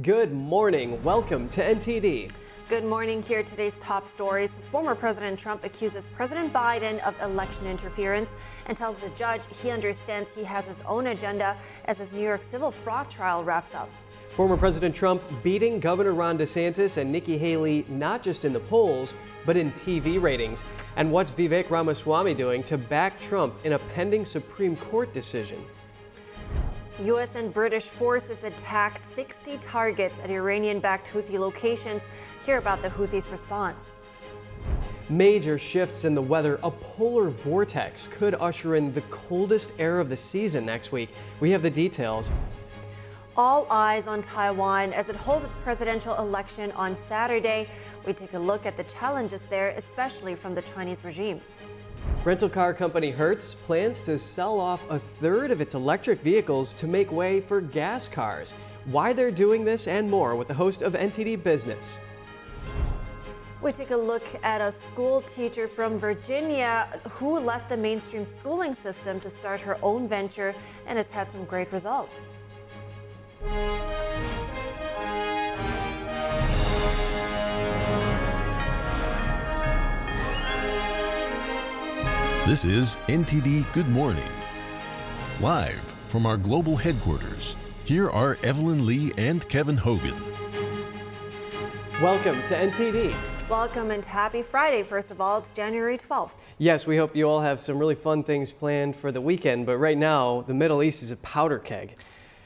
Good morning. Welcome to NTD. Good morning. Here today's top stories. Former President Trump accuses President Biden of election interference and tells the judge he understands he has his own agenda as his New York civil fraud trial wraps up. Former President Trump beating Governor Ron DeSantis and Nikki Haley not just in the polls, but in TV ratings. And what's Vivek Ramaswamy doing to back Trump in a pending Supreme Court decision? U.S. and British forces attack 60 targets at Iranian backed Houthi locations. Hear about the Houthis' response. Major shifts in the weather. A polar vortex could usher in the coldest air of the season next week. We have the details. All eyes on Taiwan as it holds its presidential election on Saturday. We take a look at the challenges there, especially from the Chinese regime. Rental car company Hertz plans to sell off a third of its electric vehicles to make way for gas cars. Why they're doing this and more with the host of NTD Business. We take a look at a school teacher from Virginia who left the mainstream schooling system to start her own venture, and it's had some great results. This is NTD Good Morning. Live from our global headquarters, here are Evelyn Lee and Kevin Hogan. Welcome to NTD. Welcome and happy Friday. First of all, it's January 12th. Yes, we hope you all have some really fun things planned for the weekend, but right now, the Middle East is a powder keg.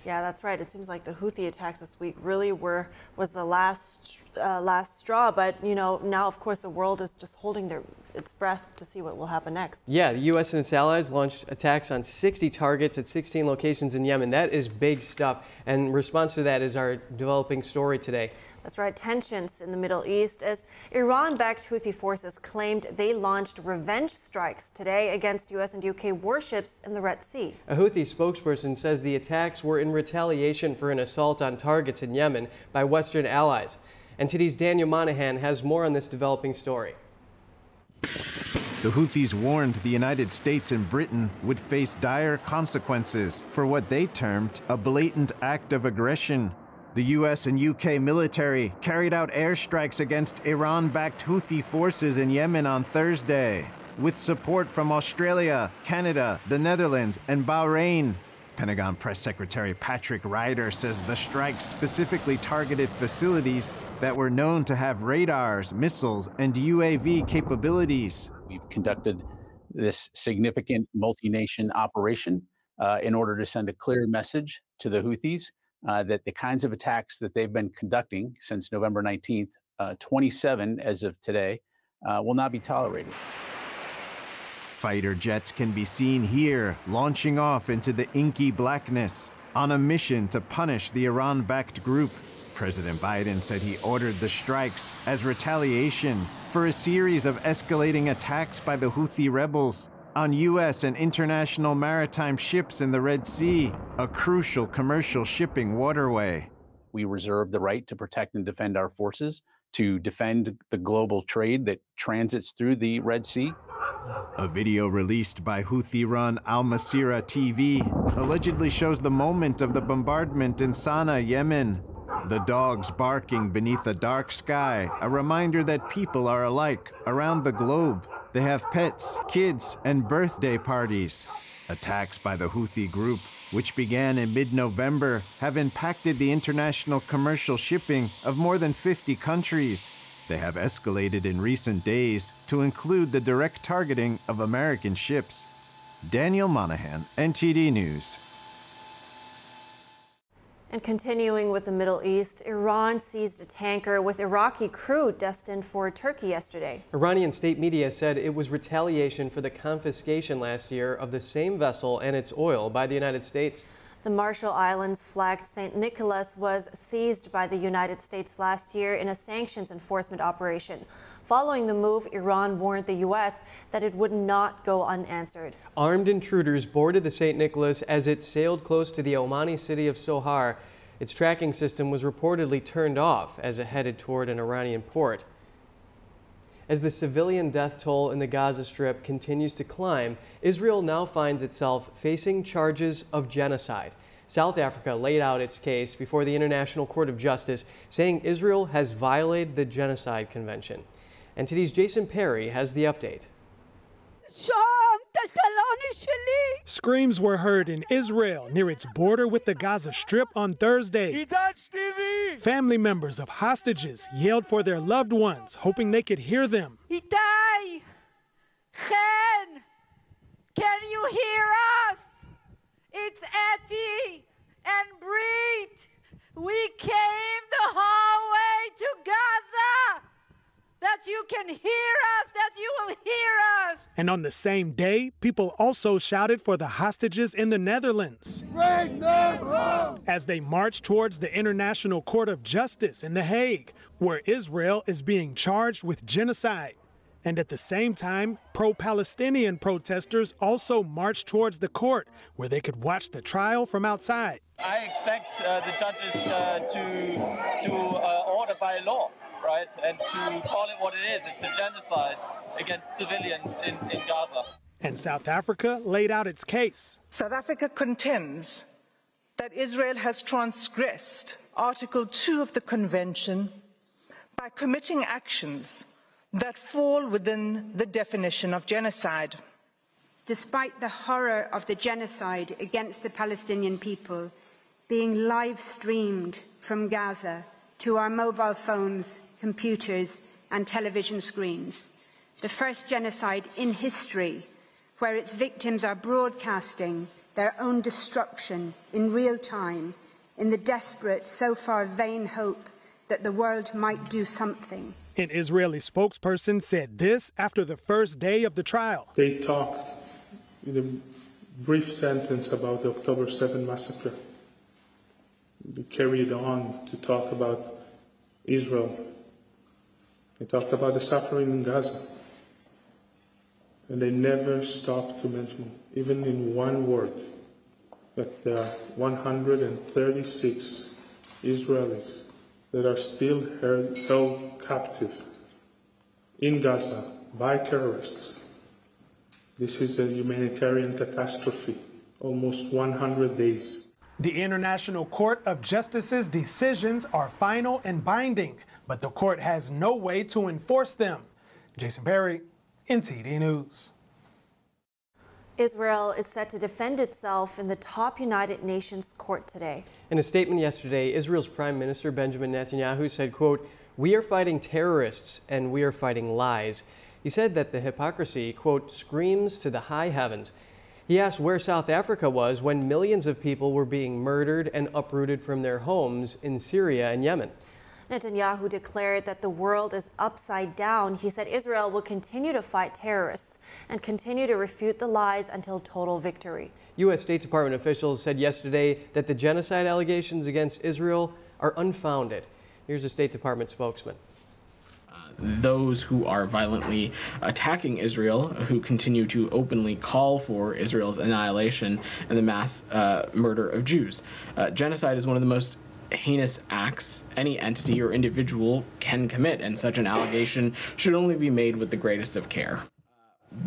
Yeah, that's right. It seems like the Houthi attacks this week really were was the last uh, last straw. But you know, now of course the world is just holding their its breath to see what will happen next. Yeah, the U.S. and its allies launched attacks on 60 targets at 16 locations in Yemen. That is big stuff. And response to that is our developing story today. That's right, tensions in the Middle East as Iran backed Houthi forces claimed they launched revenge strikes today against U.S. and U.K. warships in the Red Sea. A Houthi spokesperson says the attacks were in retaliation for an assault on targets in Yemen by Western allies. And today's Daniel Monahan has more on this developing story. The Houthis warned the United States and Britain would face dire consequences for what they termed a blatant act of aggression the US and UK military carried out airstrikes against Iran backed Houthi forces in Yemen on Thursday, with support from Australia, Canada, the Netherlands, and Bahrain. Pentagon Press Secretary Patrick Ryder says the strikes specifically targeted facilities that were known to have radars, missiles, and UAV capabilities. We've conducted this significant multi nation operation uh, in order to send a clear message to the Houthis uh, that the kinds of attacks that they've been conducting since November 19th, uh, 27 as of today, uh, will not be tolerated. Fighter jets can be seen here, launching off into the inky blackness on a mission to punish the Iran backed group. President Biden said he ordered the strikes as retaliation for a series of escalating attacks by the Houthi rebels on U.S. and international maritime ships in the Red Sea, a crucial commercial shipping waterway. We reserve the right to protect and defend our forces, to defend the global trade that transits through the Red Sea. A video released by Houthi run Al Masira TV allegedly shows the moment of the bombardment in Sana'a, Yemen. The dogs barking beneath a dark sky, a reminder that people are alike around the globe. They have pets, kids, and birthday parties. Attacks by the Houthi group, which began in mid November, have impacted the international commercial shipping of more than 50 countries. They have escalated in recent days to include the direct targeting of American ships. Daniel Monahan, NTD News. And continuing with the Middle East, Iran seized a tanker with Iraqi crude destined for Turkey yesterday. Iranian state media said it was retaliation for the confiscation last year of the same vessel and its oil by the United States. The Marshall Islands flagged St. Nicholas was seized by the United States last year in a sanctions enforcement operation. Following the move, Iran warned the U.S. that it would not go unanswered. Armed intruders boarded the St. Nicholas as it sailed close to the Omani city of Sohar. Its tracking system was reportedly turned off as it headed toward an Iranian port. As the civilian death toll in the Gaza Strip continues to climb, Israel now finds itself facing charges of genocide. South Africa laid out its case before the International Court of Justice, saying Israel has violated the Genocide Convention. And today's Jason Perry has the update. Screams were heard in Israel near its border with the Gaza Strip on Thursday. Family members of hostages yelled for their loved ones, hoping they could hear them. Itai! Chen! Can you hear us? It's Etty and Brit. We came the whole way to Gaza. That you can hear us, that you will hear us. And on the same day, people also shouted for the hostages in the Netherlands. Bring them home! As they marched towards the International Court of Justice in The Hague, where Israel is being charged with genocide. And at the same time, pro Palestinian protesters also marched towards the court where they could watch the trial from outside. I expect uh, the judges uh, to, to uh, order by law, right, and to call it what it is. It's a genocide against civilians in, in Gaza. And South Africa laid out its case. South Africa contends that Israel has transgressed Article 2 of the Convention by committing actions that fall within the definition of genocide. Despite the horror of the genocide against the Palestinian people being live streamed from Gaza to our mobile phones, computers, and television screens, the first genocide in history where its victims are broadcasting their own destruction in real time in the desperate, so far vain hope that the world might do something. An Israeli spokesperson said this after the first day of the trial. They talked in a brief sentence about the October 7 massacre. They carried on to talk about Israel. They talked about the suffering in Gaza. And they never stopped to mention, even in one word, that there are 136 Israelis that are still held, held captive in Gaza by terrorists. This is a humanitarian catastrophe, almost 100 days. The International Court of Justice's decisions are final and binding, but the court has no way to enforce them. Jason Perry, NTD News. Israel is set to defend itself in the top United Nations court today. In a statement yesterday, Israel's Prime Minister Benjamin Netanyahu said, quote, "We are fighting terrorists and we are fighting lies." He said that the hypocrisy, quote, screams to the high heavens. He asked where South Africa was when millions of people were being murdered and uprooted from their homes in Syria and Yemen. Netanyahu declared that the world is upside down. He said Israel will continue to fight terrorists and continue to refute the lies until total victory. U.S. State Department officials said yesterday that the genocide allegations against Israel are unfounded. Here's a State Department spokesman those who are violently attacking Israel, who continue to openly call for Israel's annihilation and the mass uh, murder of Jews. Uh, genocide is one of the most heinous acts any entity or individual can commit, and such an allegation should only be made with the greatest of care.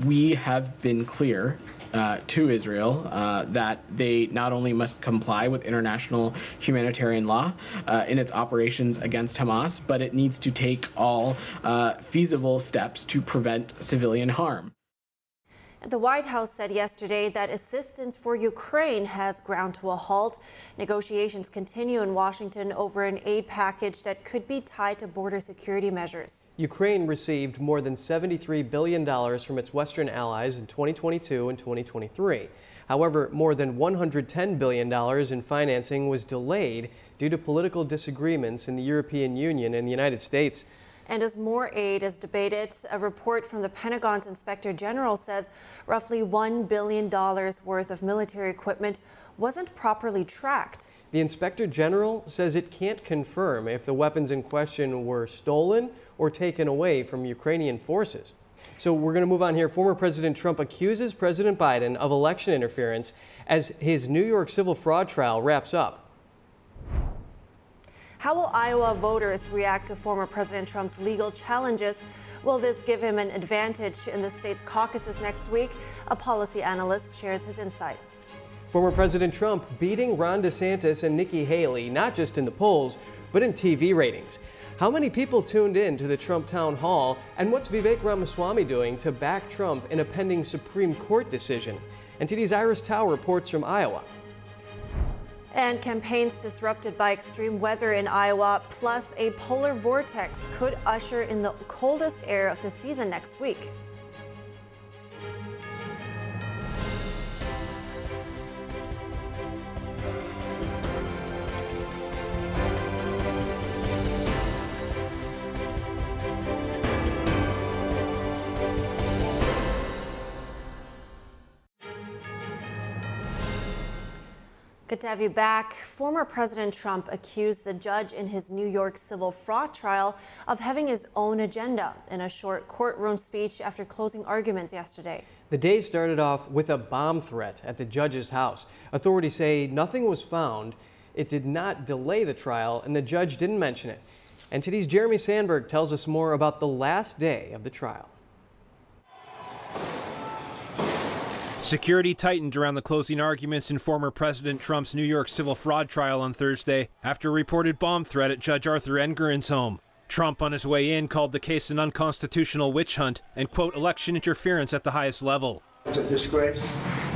We have been clear uh, to Israel uh, that they not only must comply with international humanitarian law uh, in its operations against Hamas, but it needs to take all uh, feasible steps to prevent civilian harm. The White House said yesterday that assistance for Ukraine has ground to a halt. Negotiations continue in Washington over an aid package that could be tied to border security measures. Ukraine received more than $73 billion from its Western allies in 2022 and 2023. However, more than $110 billion in financing was delayed due to political disagreements in the European Union and the United States. And as more aid is debated, a report from the Pentagon's Inspector General says roughly $1 billion worth of military equipment wasn't properly tracked. The Inspector General says it can't confirm if the weapons in question were stolen or taken away from Ukrainian forces. So we're going to move on here. Former President Trump accuses President Biden of election interference as his New York civil fraud trial wraps up. How will Iowa voters react to former President Trump's legal challenges? Will this give him an advantage in the state's caucuses next week? A policy analyst shares his insight. Former President Trump beating Ron DeSantis and Nikki Haley, not just in the polls, but in TV ratings. How many people tuned in to the Trump town hall, and what's Vivek Ramaswamy doing to back Trump in a pending Supreme Court decision? And today's Iris Tao reports from Iowa. And campaigns disrupted by extreme weather in Iowa, plus a polar vortex, could usher in the coldest air of the season next week. Good to have you back. Former President Trump accused the judge in his New York civil fraud trial of having his own agenda in a short courtroom speech after closing arguments yesterday. The day started off with a bomb threat at the judge's house. Authorities say nothing was found. It did not delay the trial, and the judge didn't mention it. And today's Jeremy Sandberg tells us more about the last day of the trial. Security tightened around the closing arguments in former President Trump's New York civil fraud trial on Thursday after a reported bomb threat at Judge Arthur Engoron's home. Trump, on his way in, called the case an unconstitutional witch hunt and, quote, election interference at the highest level. It's a disgrace.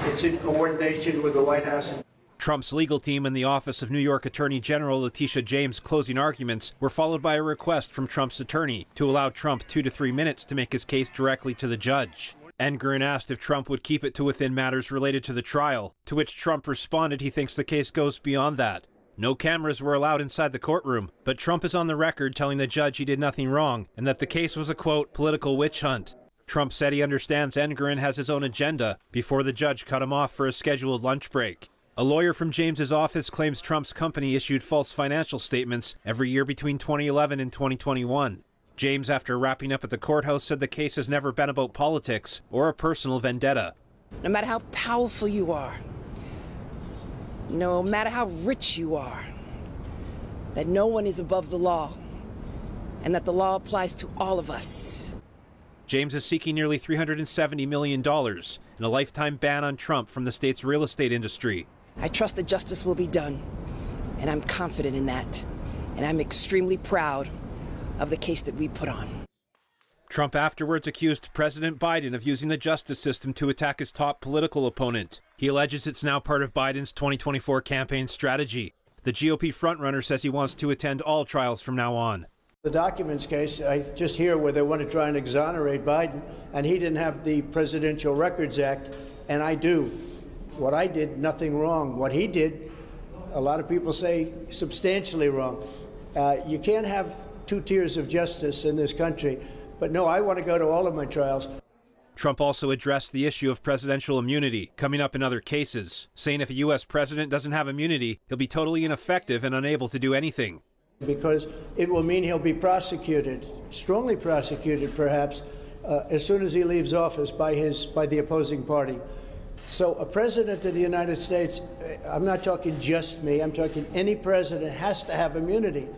It's in coordination with the White House. Trump's legal team and the Office of New York Attorney General Letitia James' closing arguments were followed by a request from Trump's attorney to allow Trump two to three minutes to make his case directly to the judge. Engoron asked if Trump would keep it to within matters related to the trial, to which Trump responded he thinks the case goes beyond that. No cameras were allowed inside the courtroom, but Trump is on the record telling the judge he did nothing wrong and that the case was a quote, political witch hunt. Trump said he understands Engoron has his own agenda before the judge cut him off for a scheduled lunch break. A lawyer from James's office claims Trump's company issued false financial statements every year between 2011 and 2021. James, after wrapping up at the courthouse, said the case has never been about politics or a personal vendetta. No matter how powerful you are, no matter how rich you are, that no one is above the law, and that the law applies to all of us. James is seeking nearly $370 million and a lifetime ban on Trump from the state's real estate industry. I trust that justice will be done, and I'm confident in that. And I'm extremely proud of the case that we put on. Trump afterwards accused President Biden of using the justice system to attack his top political opponent. He alleges it's now part of Biden's 2024 campaign strategy. The GOP frontrunner says he wants to attend all trials from now on. The documents case, I just hear where they want to try and exonerate Biden, and he didn't have the Presidential Records Act, and I do. What I did, nothing wrong. What he did, a lot of people say substantially wrong. Uh, you can't have two tiers of justice in this country. But no, I want to go to all of my trials. Trump also addressed the issue of presidential immunity coming up in other cases, saying if a U.S. president doesn't have immunity, he'll be totally ineffective and unable to do anything. Because it will mean he'll be prosecuted, strongly prosecuted perhaps, uh, as soon as he leaves office by, his, by the opposing party. So, a president of the United States, uh, I'm not talking just me, I'm talking any president has to have immunity.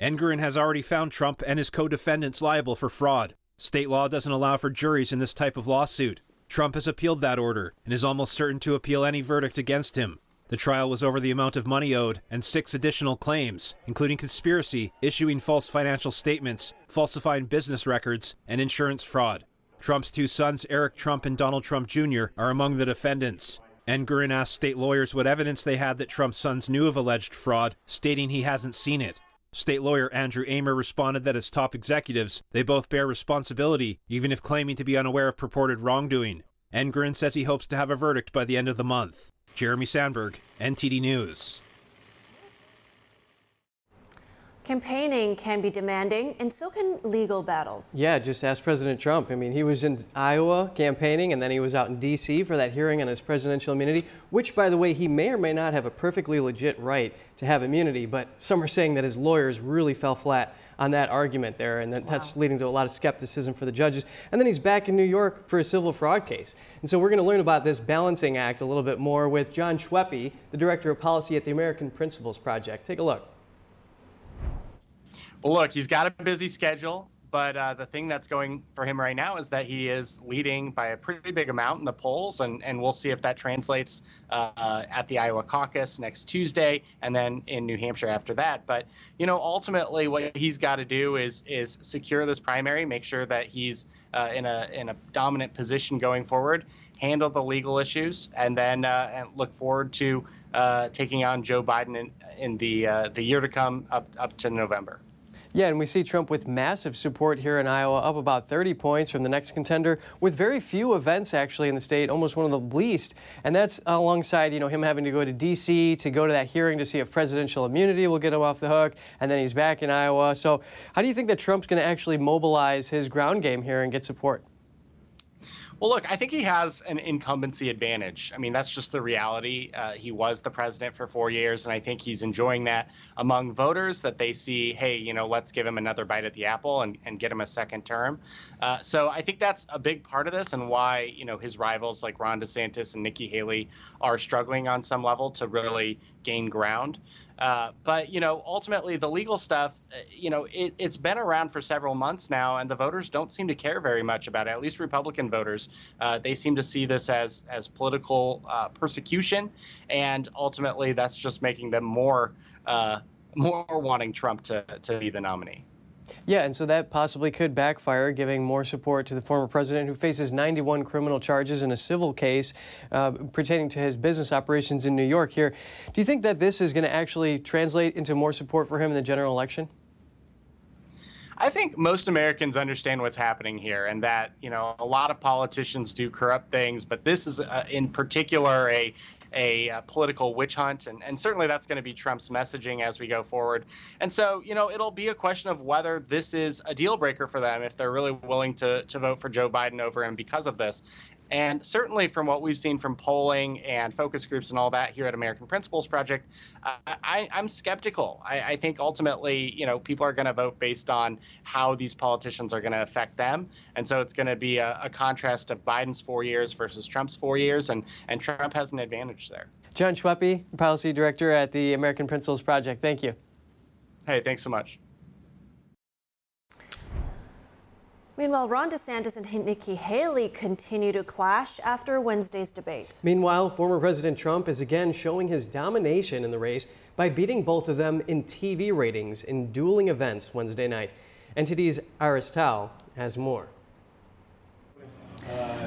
Engoron has already found Trump and his co defendants liable for fraud. State law doesn't allow for juries in this type of lawsuit. Trump has appealed that order and is almost certain to appeal any verdict against him. The trial was over the amount of money owed and six additional claims, including conspiracy, issuing false financial statements, falsifying business records, and insurance fraud. Trump's two sons, Eric Trump and Donald Trump Jr., are among the defendants. Engoron asked state lawyers what evidence they had that Trump's sons knew of alleged fraud, stating he hasn't seen it. State lawyer Andrew Amer responded that as top executives, they both bear responsibility, even if claiming to be unaware of purported wrongdoing. Engoron says he hopes to have a verdict by the end of the month. Jeremy Sandberg, NTD News. Campaigning can be demanding, and so can legal battles. Yeah, just ask President Trump. I mean, he was in Iowa campaigning, and then he was out in D.C. for that hearing on his presidential immunity, which, by the way, he may or may not have a perfectly legit right to have immunity, but some are saying that his lawyers really fell flat on that argument there, and that, wow. that's leading to a lot of skepticism for the judges. And then he's back in New York for a civil fraud case. And so we're going to learn about this balancing act a little bit more with Jon Schweppe, the Director of Policy at the American Principles Project. Take a look. Well, look, he's got a busy schedule, but uh, the thing that's going for him right now is that he is leading by a pretty big amount in the polls, and, and we'll see if that translates uh, at the Iowa caucus next Tuesday, and then in New Hampshire after that. But you know, ultimately, what he's got to do is is secure this primary, make sure that he's uh, in a in a dominant position going forward, handle the legal issues, and then uh, and look forward to uh, taking on Joe Biden in, in the uh, the year to come up up to November. Yeah, and we see Trump with massive support here in Iowa, up about 30 points from the next contender, with very few events actually in the state, almost one of the least. And that's alongside, you know, him having to go to D.C. to go to that hearing to see if presidential immunity will get him off the hook, and then he's back in Iowa. So, how do you think that Trump's going to actually mobilize his ground game here and get support? Well, look, I think he has an incumbency advantage. I mean, that's just the reality. Uh, he was the president for four years, and I think he's enjoying that among voters that they see, hey, you know, let's give him another bite at the apple and, and get him a second term. Uh, so I think that's a big part of this and why, you know, his rivals like Ron DeSantis and Nikki Haley are struggling on some level to really gain ground. Uh, but you know, ultimately, the legal stuff, uh, you know, it, has been around for several months now, and the voters don't seem to care very much about it. At least Republican voters, uh, they seem to see this as as political uh, persecution, and ultimately, that's just making them more uh, more wanting Trump to to be the nominee. Yeah, and so that possibly could backfire, giving more support to the former president who faces 91 criminal charges in a civil case uh, pertaining to his business operations in New York here. Do you think that this is going to actually translate into more support for him in the general election? I think most Americans understand what's happening here, and that you know a lot of politicians do corrupt things, but this is uh, in particular a a uh, political witch hunt, and, and certainly that's going to be Trump's messaging as we go forward. And so, you know, it'll be a question of whether this is a deal breaker for them if they're really willing to to vote for Joe Biden over him because of this. And certainly, from what we've seen from polling and focus groups and all that here at American Principles Project, I, am skeptical. I, I, think ultimately, you know, people are going to vote based on how these politicians are going to affect them, and so it's going to be a, a, contrast of Biden's four years versus Trump's four years, and and Trump has an advantage there. Jon Schweppe, Policy Director at the American Principles Project. Thank you. Hey, thanks so much. Meanwhile, Ron DeSantis and Nikki Haley continue to clash after Wednesday's debate. Meanwhile, former President Trump is again showing his domination in the race by beating both of them in TV ratings in dueling events Wednesday night. NTD's Iris Tao has more.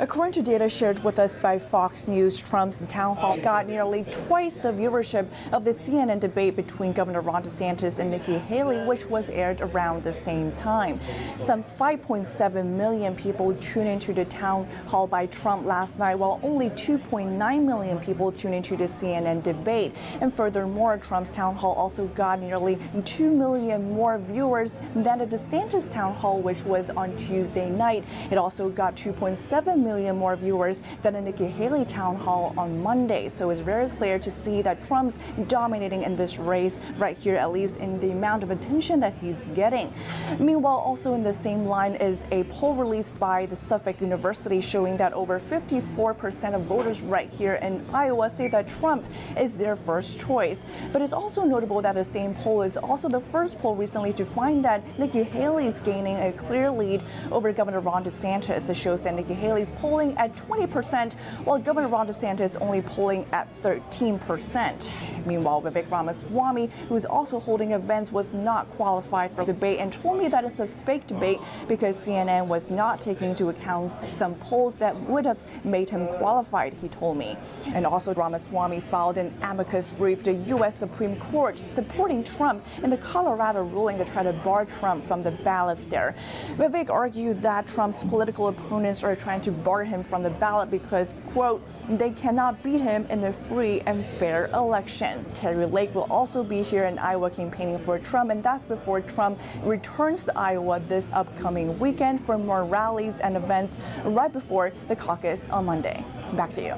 According to data shared with us by Fox News, Trump's town hall got nearly twice the viewership of the CNN debate between Governor Ron DeSantis and Nikki Haley, which was aired around the same time. Some 5.7 million people tuned into the town hall by Trump last night, while only 2.9 million people tuned into the CNN debate. And furthermore, Trump's town hall also got nearly 2 million more viewers than the DeSantis town hall, which was on Tuesday night. It also got 2.6 7 million more viewers than a Nikki Haley town hall on Monday. So it's very clear to see that Trump's dominating in this race right here, at least in the amount of attention that he's getting. Meanwhile, also in the same line is a poll released by the Suffolk University showing that over 54% of voters right here in Iowa say that Trump is their first choice. But it's also notable that the same poll is also the first poll recently to find that Nikki Haley is gaining a clear lead over Governor Ron DeSantis. It shows that Nikki Haley's polling at 20%, while Governor Ron DeSantis only polling at 13%. Meanwhile, Vivek Ramaswamy, who is also holding events, was not qualified for the debate and told me that it's a fake debate because CNN was not taking into account some polls that would have made him qualified, he told me. And also, Ramaswamy filed an amicus brief to U.S. Supreme Court supporting Trump in the Colorado ruling to try to bar Trump from the ballots there. Vivek argued that Trump's political opponents are trying to bar him from the ballot because, quote, they cannot beat him in a free and fair election. Kari Lake will also be here in Iowa campaigning for Trump, and that's before Trump returns to Iowa this upcoming weekend for more rallies and events right before the caucus on Monday. Back to you.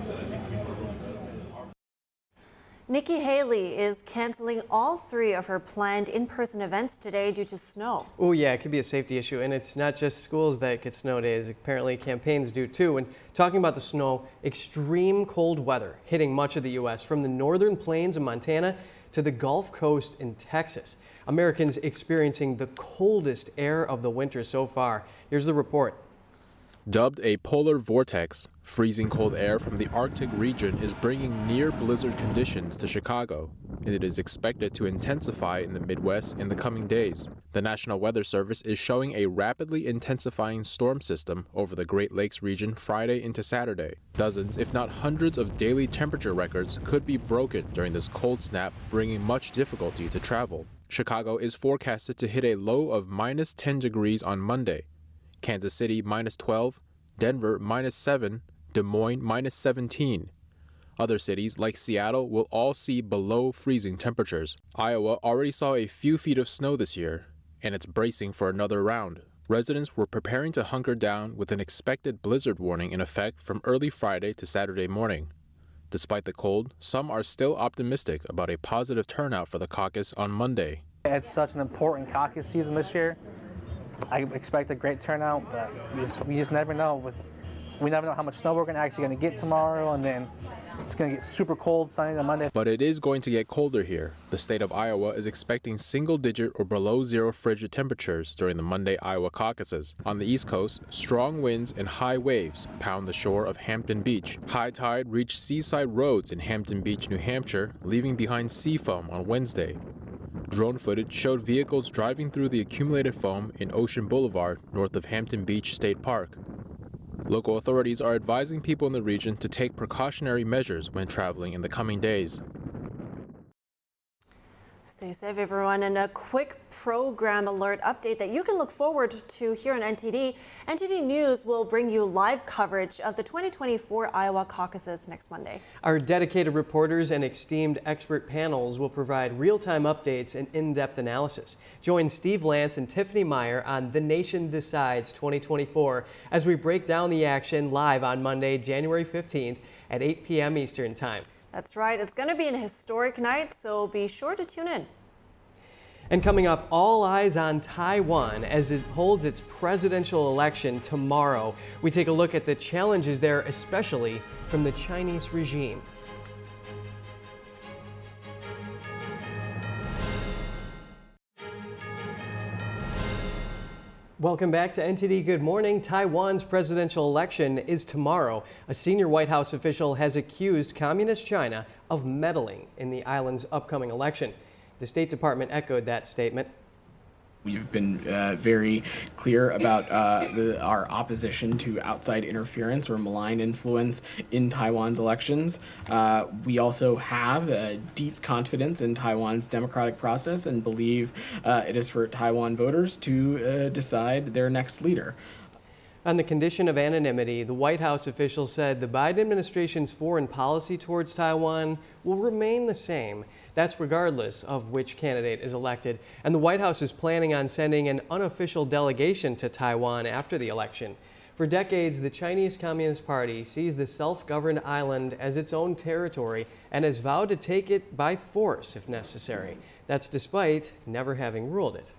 Nikki Haley is canceling all three of her planned in-person events today due to snow. Oh yeah, it could be a safety issue, and it's not just schools that get snow days. Apparently campaigns do too. And talking about the snow, extreme cold weather hitting much of the U.S. from the northern plains of Montana to the Gulf Coast in Texas. Americans experiencing the coldest air of the winter so far. Here's the report. Dubbed a polar vortex, freezing cold air from the Arctic region is bringing near blizzard conditions to Chicago, and it is expected to intensify in the Midwest in the coming days. The National Weather Service is showing a rapidly intensifying storm system over the Great Lakes region Friday into Saturday. Dozens, if not hundreds, of daily temperature records could be broken during this cold snap, bringing much difficulty to travel. Chicago is forecasted to hit a low of minus 10 degrees on Monday, Kansas City minus 12, Denver minus 7, Des Moines minus 17. Other cities like Seattle will all see below freezing temperatures. Iowa already saw a few feet of snow this year, and it's bracing for another round. Residents were preparing to hunker down with an expected blizzard warning in effect from early Friday to Saturday morning. Despite the cold, some are still optimistic about a positive turnout for the caucus on Monday. It's such an important caucus season this year. I expect a great turnout, but we just, we just never know. With we never know how much snow we're gonna actually gonna get tomorrow, and then it's gonna get super cold Sunday and Monday. But it is going to get colder here. The state of Iowa is expecting single-digit or below zero frigid temperatures during the Monday Iowa caucuses. On the East Coast, strong winds and high waves pound the shore of Hampton Beach. High tide reached seaside roads in Hampton Beach, New Hampshire, leaving behind sea foam on Wednesday. Drone footage showed vehicles driving through the accumulated foam in Ocean Boulevard north of Hampton Beach State Park. Local authorities are advising people in the region to take precautionary measures when traveling in the coming days. Stay safe, everyone. And a quick program alert update that you can look forward to here on NTD. NTD News will bring you live coverage of the 2024 Iowa caucuses next Monday. Our dedicated reporters and esteemed expert panels will provide real time updates and in depth analysis. Join Steve Lance and Tiffany Meyer on The Nation Decides 2024 as we break down the action live on Monday, January 15th at 8 p.m. Eastern Time. That's right. It's going to be an historic night, so be sure to tune in. And coming up, all eyes on Taiwan as it holds its presidential election tomorrow. We take a look at the challenges there, especially from the Chinese regime. Welcome back to NTD Good Morning. Taiwan's presidential election is tomorrow. A senior White House official has accused Communist China of meddling in the island's upcoming election. The State Department echoed that statement. We've been uh, very clear about uh, the, our opposition to outside interference or malign influence in Taiwan's elections. Uh, we also have deep confidence in Taiwan's democratic process and believe uh, it is for Taiwan voters to uh, decide their next leader. On the condition of anonymity, the White House official said the Biden administration's foreign policy towards Taiwan will remain the same. That's regardless of which candidate is elected. And the White House is planning on sending an unofficial delegation to Taiwan after the election. For decades, the Chinese Communist Party sees the self governed island as its own territory and has vowed to take it by force if necessary. That's despite never having ruled it.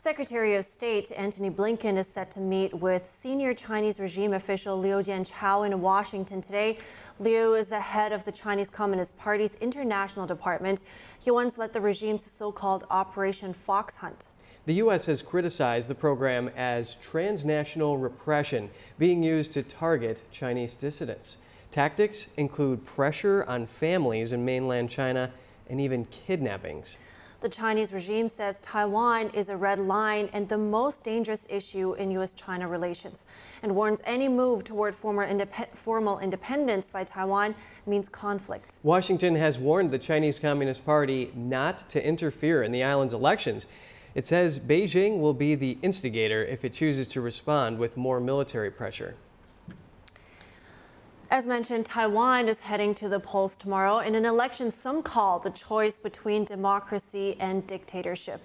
Secretary of State Antony Blinken is set to meet with senior Chinese regime official Liu Jianchao in Washington today. Liu is the head of the Chinese Communist Party's international department. He once led the regime's so-called Operation Fox Hunt. The U.S. has criticized the program as transnational repression being used to target Chinese dissidents. Tactics include pressure on families in mainland China and even kidnappings. The Chinese regime says Taiwan is a red line and the most dangerous issue in U.S. China relations and warns any move toward indep formal independence by Taiwan means conflict. Washington has warned the Chinese Communist Party not to interfere in the island's elections. It says Beijing will be the instigator if it chooses to respond with more military pressure. As mentioned, Taiwan is heading to the polls tomorrow in an election some call the choice between democracy and dictatorship.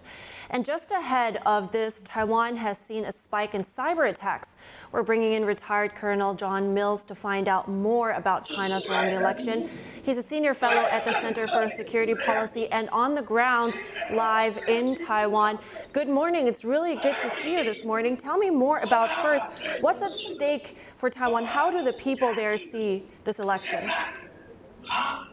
And just ahead of this, Taiwan has seen a spike in cyber attacks. We're bringing in retired Colonel John Mills to find out more about China's in the election. He's a senior fellow at the Center for Security Policy and on the ground live in Taiwan. Good morning. It's really good to see you this morning. Tell me more about first, what's at stake for Taiwan? How do the people there see this election? Oh,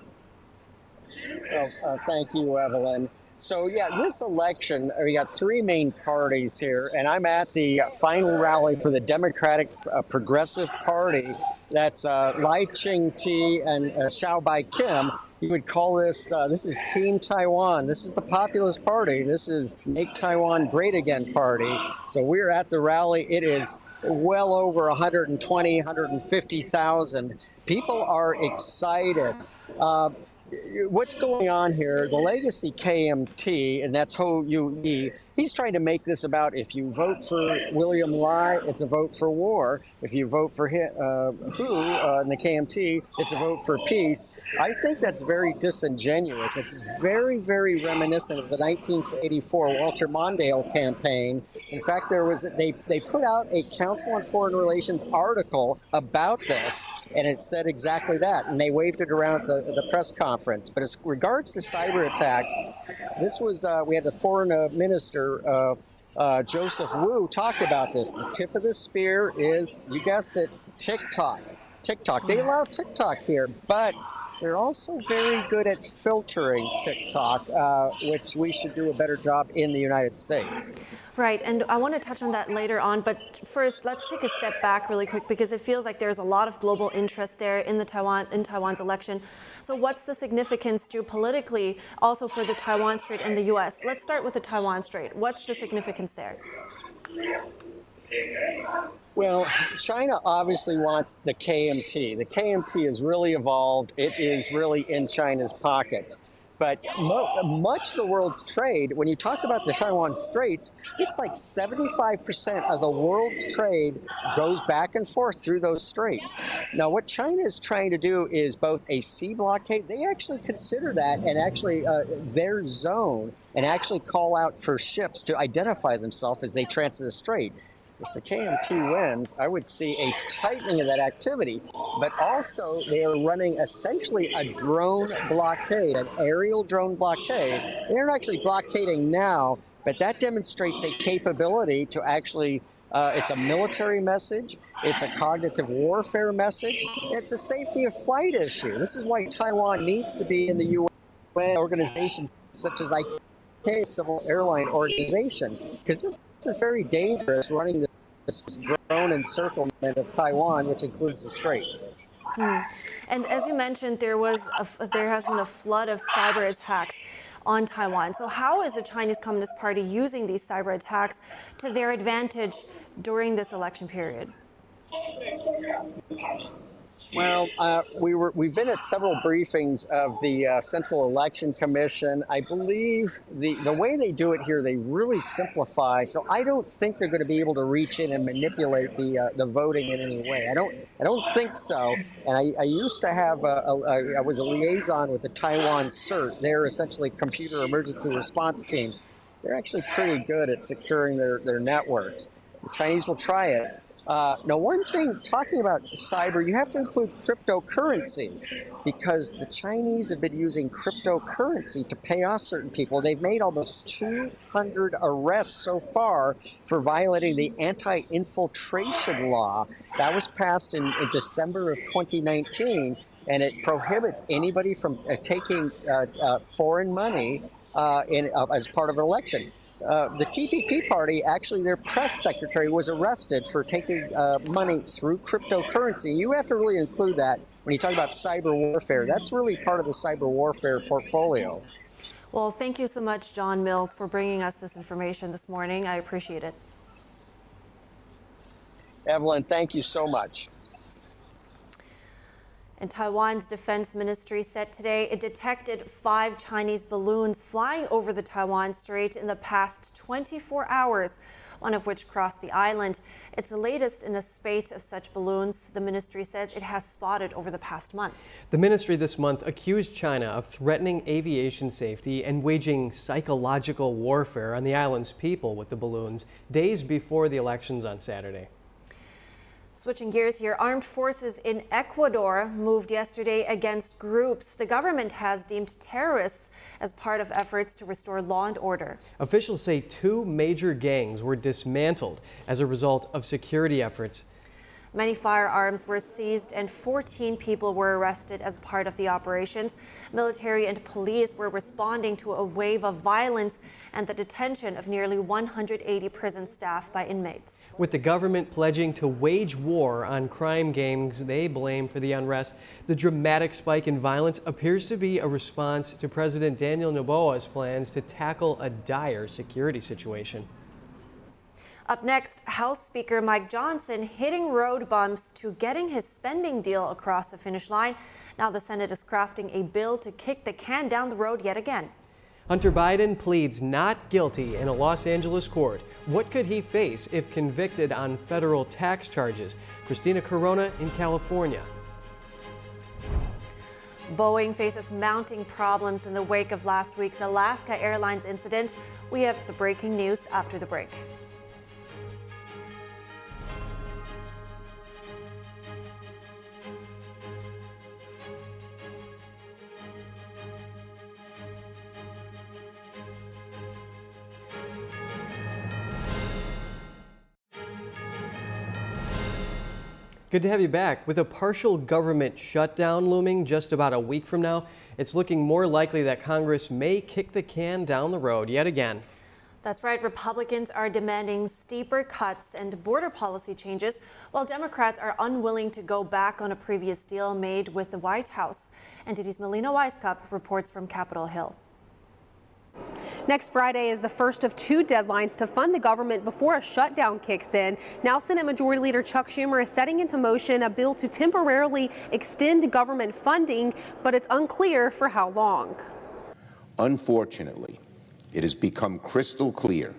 uh, thank you, Evelyn. So, yeah, this election, uh, we got three main parties here, and I'm at the final rally for the Democratic uh, Progressive Party. That's uh, Lai Ching-te and uh, Hsiao Bi-khim. You would call this, uh, this is Team Taiwan. This is the Populist Party. This is Make Taiwan Great Again Party. So we're at the rally. It is well over 120, 150,000. People are excited. Uh, what's going on here? The legacy KMT, and that's Ho Yu he's trying to make this about if you vote for William Lai, it's a vote for war. If you vote for him, uh, Hou uh, in the KMT, it's a vote for peace. I think that's very disingenuous. It's very, very reminiscent of the 1984 Walter Mondale campaign. In fact, there was they they put out a Council on Foreign Relations article about this, and it said exactly that, and they waved it around at the, the press conference. But as regards to cyber attacks, this was uh, we had the foreign uh, minister uh, uh, Joseph Wu talked about this. The tip of the spear is, you guessed it, TikTok. TikTok. They allow TikTok here, but they're also very good at filtering TikTok, uh, which we should do a better job in the United States. Right, and I want to touch on that later on, but first, let's take a step back really quick because it feels like there's a lot of global interest there in the Taiwan in Taiwan's election. So, what's the significance geopolitically also for the Taiwan Strait and the U.S.? Let's start with the Taiwan Strait. What's the significance there? Well, China obviously wants the KMT. The KMT has really evolved. It is really in China's pockets. But mo- much of the world's trade, when you talk about the Taiwan Straits, it's like 75% of the world's trade goes back and forth through those straits. Now, what China is trying to do is both a sea blockade, they actually consider that and actually uh, their zone and actually call out for ships to identify themselves as they transit the strait if the KMT wins, I would see a tightening of that activity. But also, they are running essentially a drone blockade, an aerial drone blockade. They're actually blockading now, but that demonstrates a capability to actually. Uh, it's a military message. It's a cognitive warfare message. It's a safety of flight issue. This is why Taiwan needs to be in the UN organizations such as ICAO, Civil Airline Organization, because this is very dangerous running drone encirclement of Taiwan, which includes the straits. Hmm. And as you mentioned, there was a, there has been a flood of cyber attacks on Taiwan. So how is the Chinese Communist Party using these cyber attacks to their advantage during this election period? Well, uh, we were we've been at several briefings of the uh, Central Election Commission. I believe the the way they do it here, they really simplify. So I don't think they're going to be able to reach in and manipulate the uh, the voting in any way. I don't I don't think so. And I, I used to have a, a, a, I was a liaison with the Taiwan CERT. They're essentially computer emergency response team. They're actually pretty good at securing their their networks. The Chinese will try it. Uh, now, one thing, talking about cyber, you have to include cryptocurrency because the Chinese have been using cryptocurrency to pay off certain people. They've made almost 200 arrests so far for violating the anti infiltration law. That was passed in, in, December of 2019, and it prohibits anybody from uh, taking uh, uh foreign money uh, in, uh, as part of an election. Uh, the TPP party, actually, their press secretary was arrested for taking uh, money through cryptocurrency. You have to really include that when you talk about cyber warfare. That's really part of the cyber warfare portfolio. Well, thank you so much, John Mills, for bringing us this information this morning. I appreciate it. Evelyn, thank you so much. And Taiwan's defense ministry said today it detected five Chinese balloons flying over the Taiwan Strait in the past 24 hours, one of which crossed the island. It's the latest in a spate of such balloons the ministry says it has spotted over the past month. The ministry this month accused China of threatening aviation safety and waging psychological warfare on the island's people with the balloons days before the elections on Saturday. Switching gears here, armed forces in Ecuador moved yesterday against groups the government has deemed terrorists as part of efforts to restore law and order. Officials say two major gangs were dismantled as a result of security efforts. Many firearms were seized and 14 people were arrested as part of the operations. Military and police were responding to a wave of violence and the detention of nearly 180 prison staff by inmates. With the government pledging to wage war on crime gangs they blame for the unrest, the dramatic spike in violence appears to be a response to President Daniel Noboa's plans to tackle a dire security situation. Up next, House Speaker Mike Johnson hitting road bumps to getting his spending deal across the finish line. Now the Senate is crafting a bill to kick the can down the road yet again. Hunter Biden pleads not guilty in a Los Angeles court. What could he face if convicted on federal tax charges? Christina Corona in California. Boeing faces mounting problems in the wake of last week's Alaska Airlines incident. We have the breaking news after the break. Good to have you back. With a partial government shutdown looming just about a week from now, it's looking more likely that Congress may kick the can down the road yet again. That's right. Republicans are demanding steeper cuts and border policy changes, while Democrats are unwilling to go back on a previous deal made with the White House. NTD's Melina Wisecup reports from Capitol Hill. Next Friday is the first of two deadlines to fund the government before a shutdown kicks in. Now, Senate Majority Leader Chuck Schumer is setting into motion a bill to temporarily extend government funding, but it's unclear for how long. Unfortunately, it has become crystal clear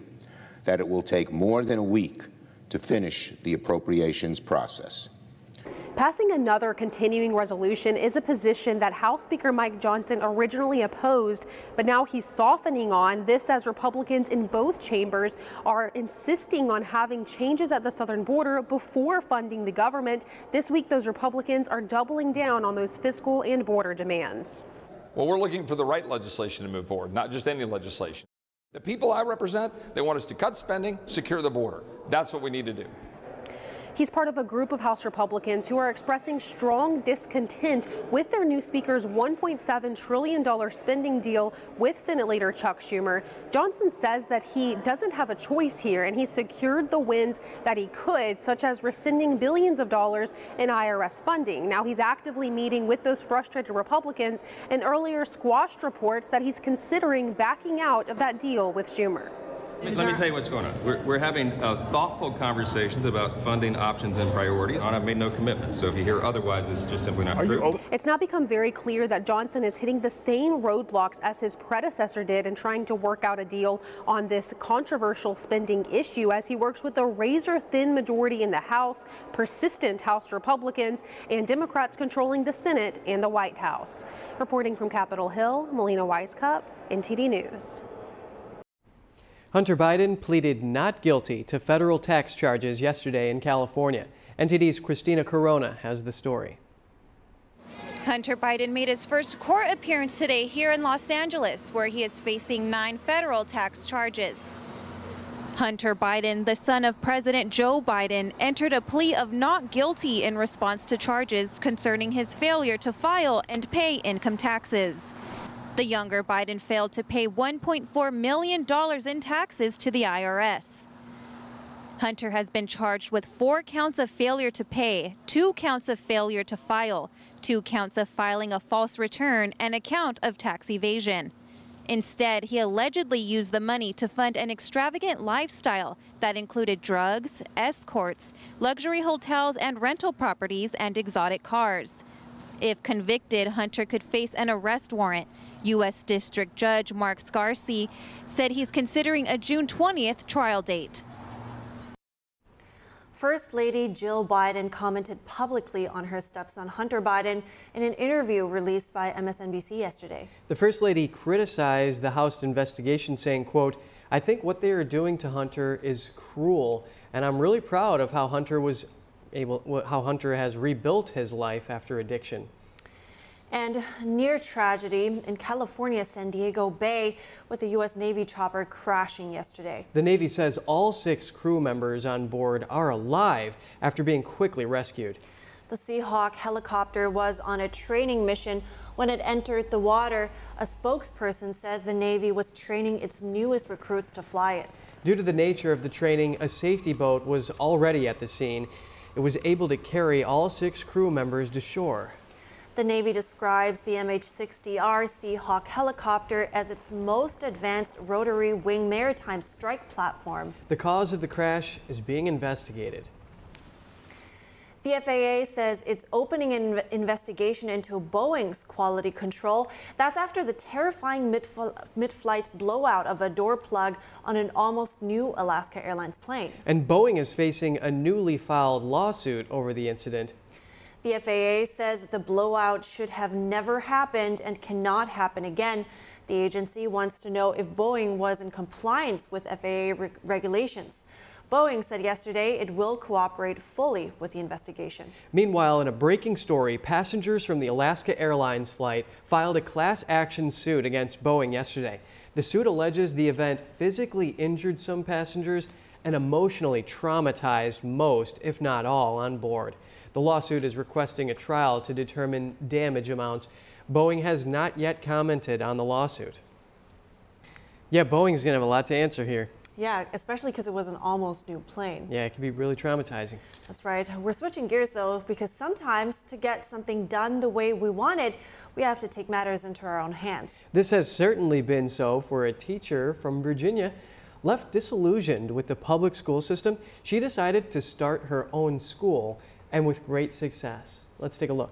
that it will take more than a week to finish the appropriations process. Passing another continuing resolution is a position that House Speaker Mike Johnson originally opposed, but now he's softening on this as Republicans in both chambers are insisting on having changes at the southern border before funding the government. This week, those Republicans are doubling down on those fiscal and border demands. Well, we're looking for the right legislation to move forward, not just any legislation. The people I represent, they want us to cut spending, secure the border. That's what we need to do. He's part of a group of House Republicans who are expressing strong discontent with their new speaker's $1.7 trillion spending deal with Senate Leader Chuck Schumer. Johnson says that he doesn't have a choice here and he secured the wins that he could, such as rescinding billions of dollars in IRS funding. Now he's actively meeting with those frustrated Republicans and earlier squashed reports that he's considering backing out of that deal with Schumer. Let me tell you what's going on. We're, we're having uh, thoughtful conversations about funding options and priorities. I've made no commitments, so if you hear otherwise, it's just simply not true. It's now become very clear that Johnson is hitting the same roadblocks as his predecessor did in trying to work out a deal on this controversial spending issue as he works with a razor thin majority in the House, persistent House Republicans, and Democrats controlling the Senate and the White House. Reporting from Capitol Hill, Melina Wisecup, NTD News. Hunter Biden pleaded not guilty to federal tax charges yesterday in California. NTD's Christina Corona has the story. Hunter Biden made his first court appearance today here in Los Angeles, where he is facing nine federal tax charges. Hunter Biden, the son of President Joe Biden, entered a plea of not guilty in response to charges concerning his failure to file and pay income taxes. The younger Biden failed to pay $1.4 million in taxes to the IRS. Hunter has been charged with four counts of failure to pay, two counts of failure to file, two counts of filing a false return, and a count of tax evasion. Instead, he allegedly used the money to fund an extravagant lifestyle that included drugs, escorts, luxury hotels and rental properties, and exotic cars. If convicted, Hunter could face an arrest warrant. U.S. District Judge Mark Scarsi said he's considering a June 20th trial date. First Lady Jill Biden commented publicly on her stepson Hunter Biden in an interview released by MSNBC yesterday. The First Lady criticized the House investigation, saying, quote, I think what they are doing to Hunter is cruel, and I'm really proud of how Hunter was able, how Hunter has rebuilt his life after addiction. And near tragedy in California, San Diego Bay, with a U.S. Navy chopper crashing yesterday. The Navy says all six crew members on board are alive after being quickly rescued. The Seahawk helicopter was on a training mission when it entered the water. A spokesperson says the Navy was training its newest recruits to fly it. Due to the nature of the training, a safety boat was already at the scene. It was able to carry all six crew members to shore. The Navy describes the MH-60R Seahawk helicopter as its most advanced rotary wing maritime strike platform. The cause of the crash is being investigated. The FAA says it's opening an investigation into Boeing's quality control. That's after the terrifying mid-flight blowout of a door plug on an almost new Alaska Airlines plane. And Boeing is facing a newly filed lawsuit over the incident. The FAA says the blowout should have never happened and cannot happen again. The agency wants to know if Boeing was in compliance with FAA re regulations. Boeing said yesterday it will cooperate fully with the investigation. Meanwhile, in a breaking story, passengers from the Alaska Airlines flight filed a class action suit against Boeing yesterday. The suit alleges the event physically injured some passengers and emotionally traumatized most, if not all, on board. The lawsuit is requesting a trial to determine damage amounts. Boeing has not yet commented on the lawsuit. Yeah, Boeing's going to have a lot to answer here. Yeah, especially because it was an almost new plane. Yeah, it can be really traumatizing. That's right. We're switching gears though, because sometimes to get something done the way we wanted, we have to take matters into our own hands. This has certainly been so for a teacher from Virginia. Left disillusioned with the public school system, she decided to start her own school and with great success. Let's take a look.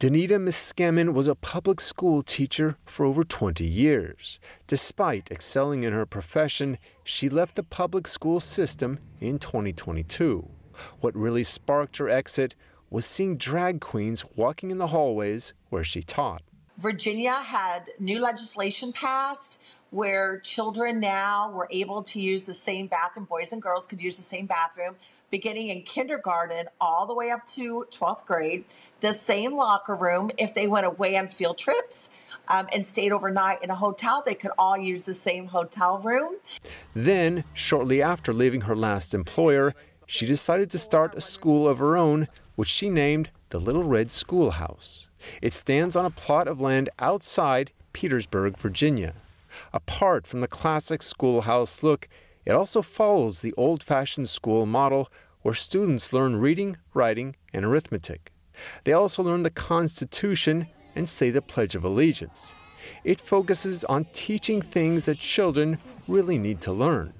Danita Miscammon was a public school teacher for over 20 years. Despite excelling in her profession, she left the public school system in 2022. What really sparked her exit was seeing drag queens walking in the hallways where she taught. Virginia had new legislation passed where children now were able to use the same bathroom, boys and girls could use the same bathroom beginning in kindergarten all the way up to 12th grade, the same locker room. If they went away on field trips, um, and stayed overnight in a hotel, they could all use the same hotel room. Then, shortly after leaving her last employer, she decided to start a school of her own, which she named the Little Red Schoolhouse. It stands on a plot of land outside Petersburg, Virginia. Apart from the classic schoolhouse look, it also follows the old fashioned school model where students learn reading, writing, and arithmetic. They also learn the Constitution and say the Pledge of Allegiance. It focuses on teaching things that children really need to learn.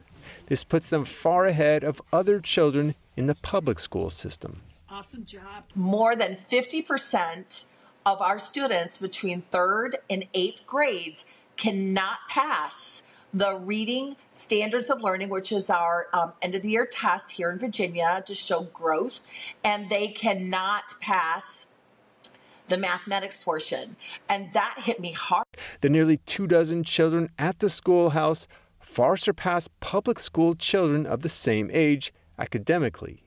This puts them far ahead of other children in the public school system. Awesome job. More than 50% of our students between third and eighth grades cannot pass the reading standards of learning, which is our um, end of the year test here in Virginia to show growth, and they cannot pass the mathematics portion. And that hit me hard. The nearly two dozen children at the schoolhouse far surpass public school children of the same age academically.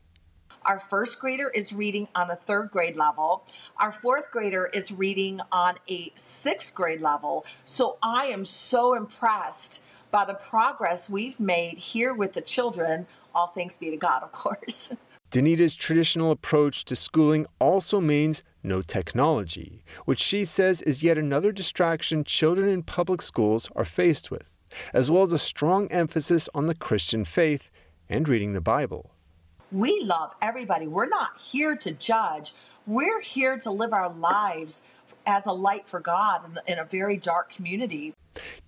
Our first grader is reading on a third grade level. Our fourth grader is reading on a sixth grade level. So I am so impressed by the progress we've made here with the children, all thanks be to God, of course. Danita's traditional approach to schooling also means no technology, which she says is yet another distraction children in public schools are faced with, as well as a strong emphasis on the Christian faith and reading the Bible. We love everybody. We're not here to judge. We're here to live our lives as a light for God in, the, in a very dark community.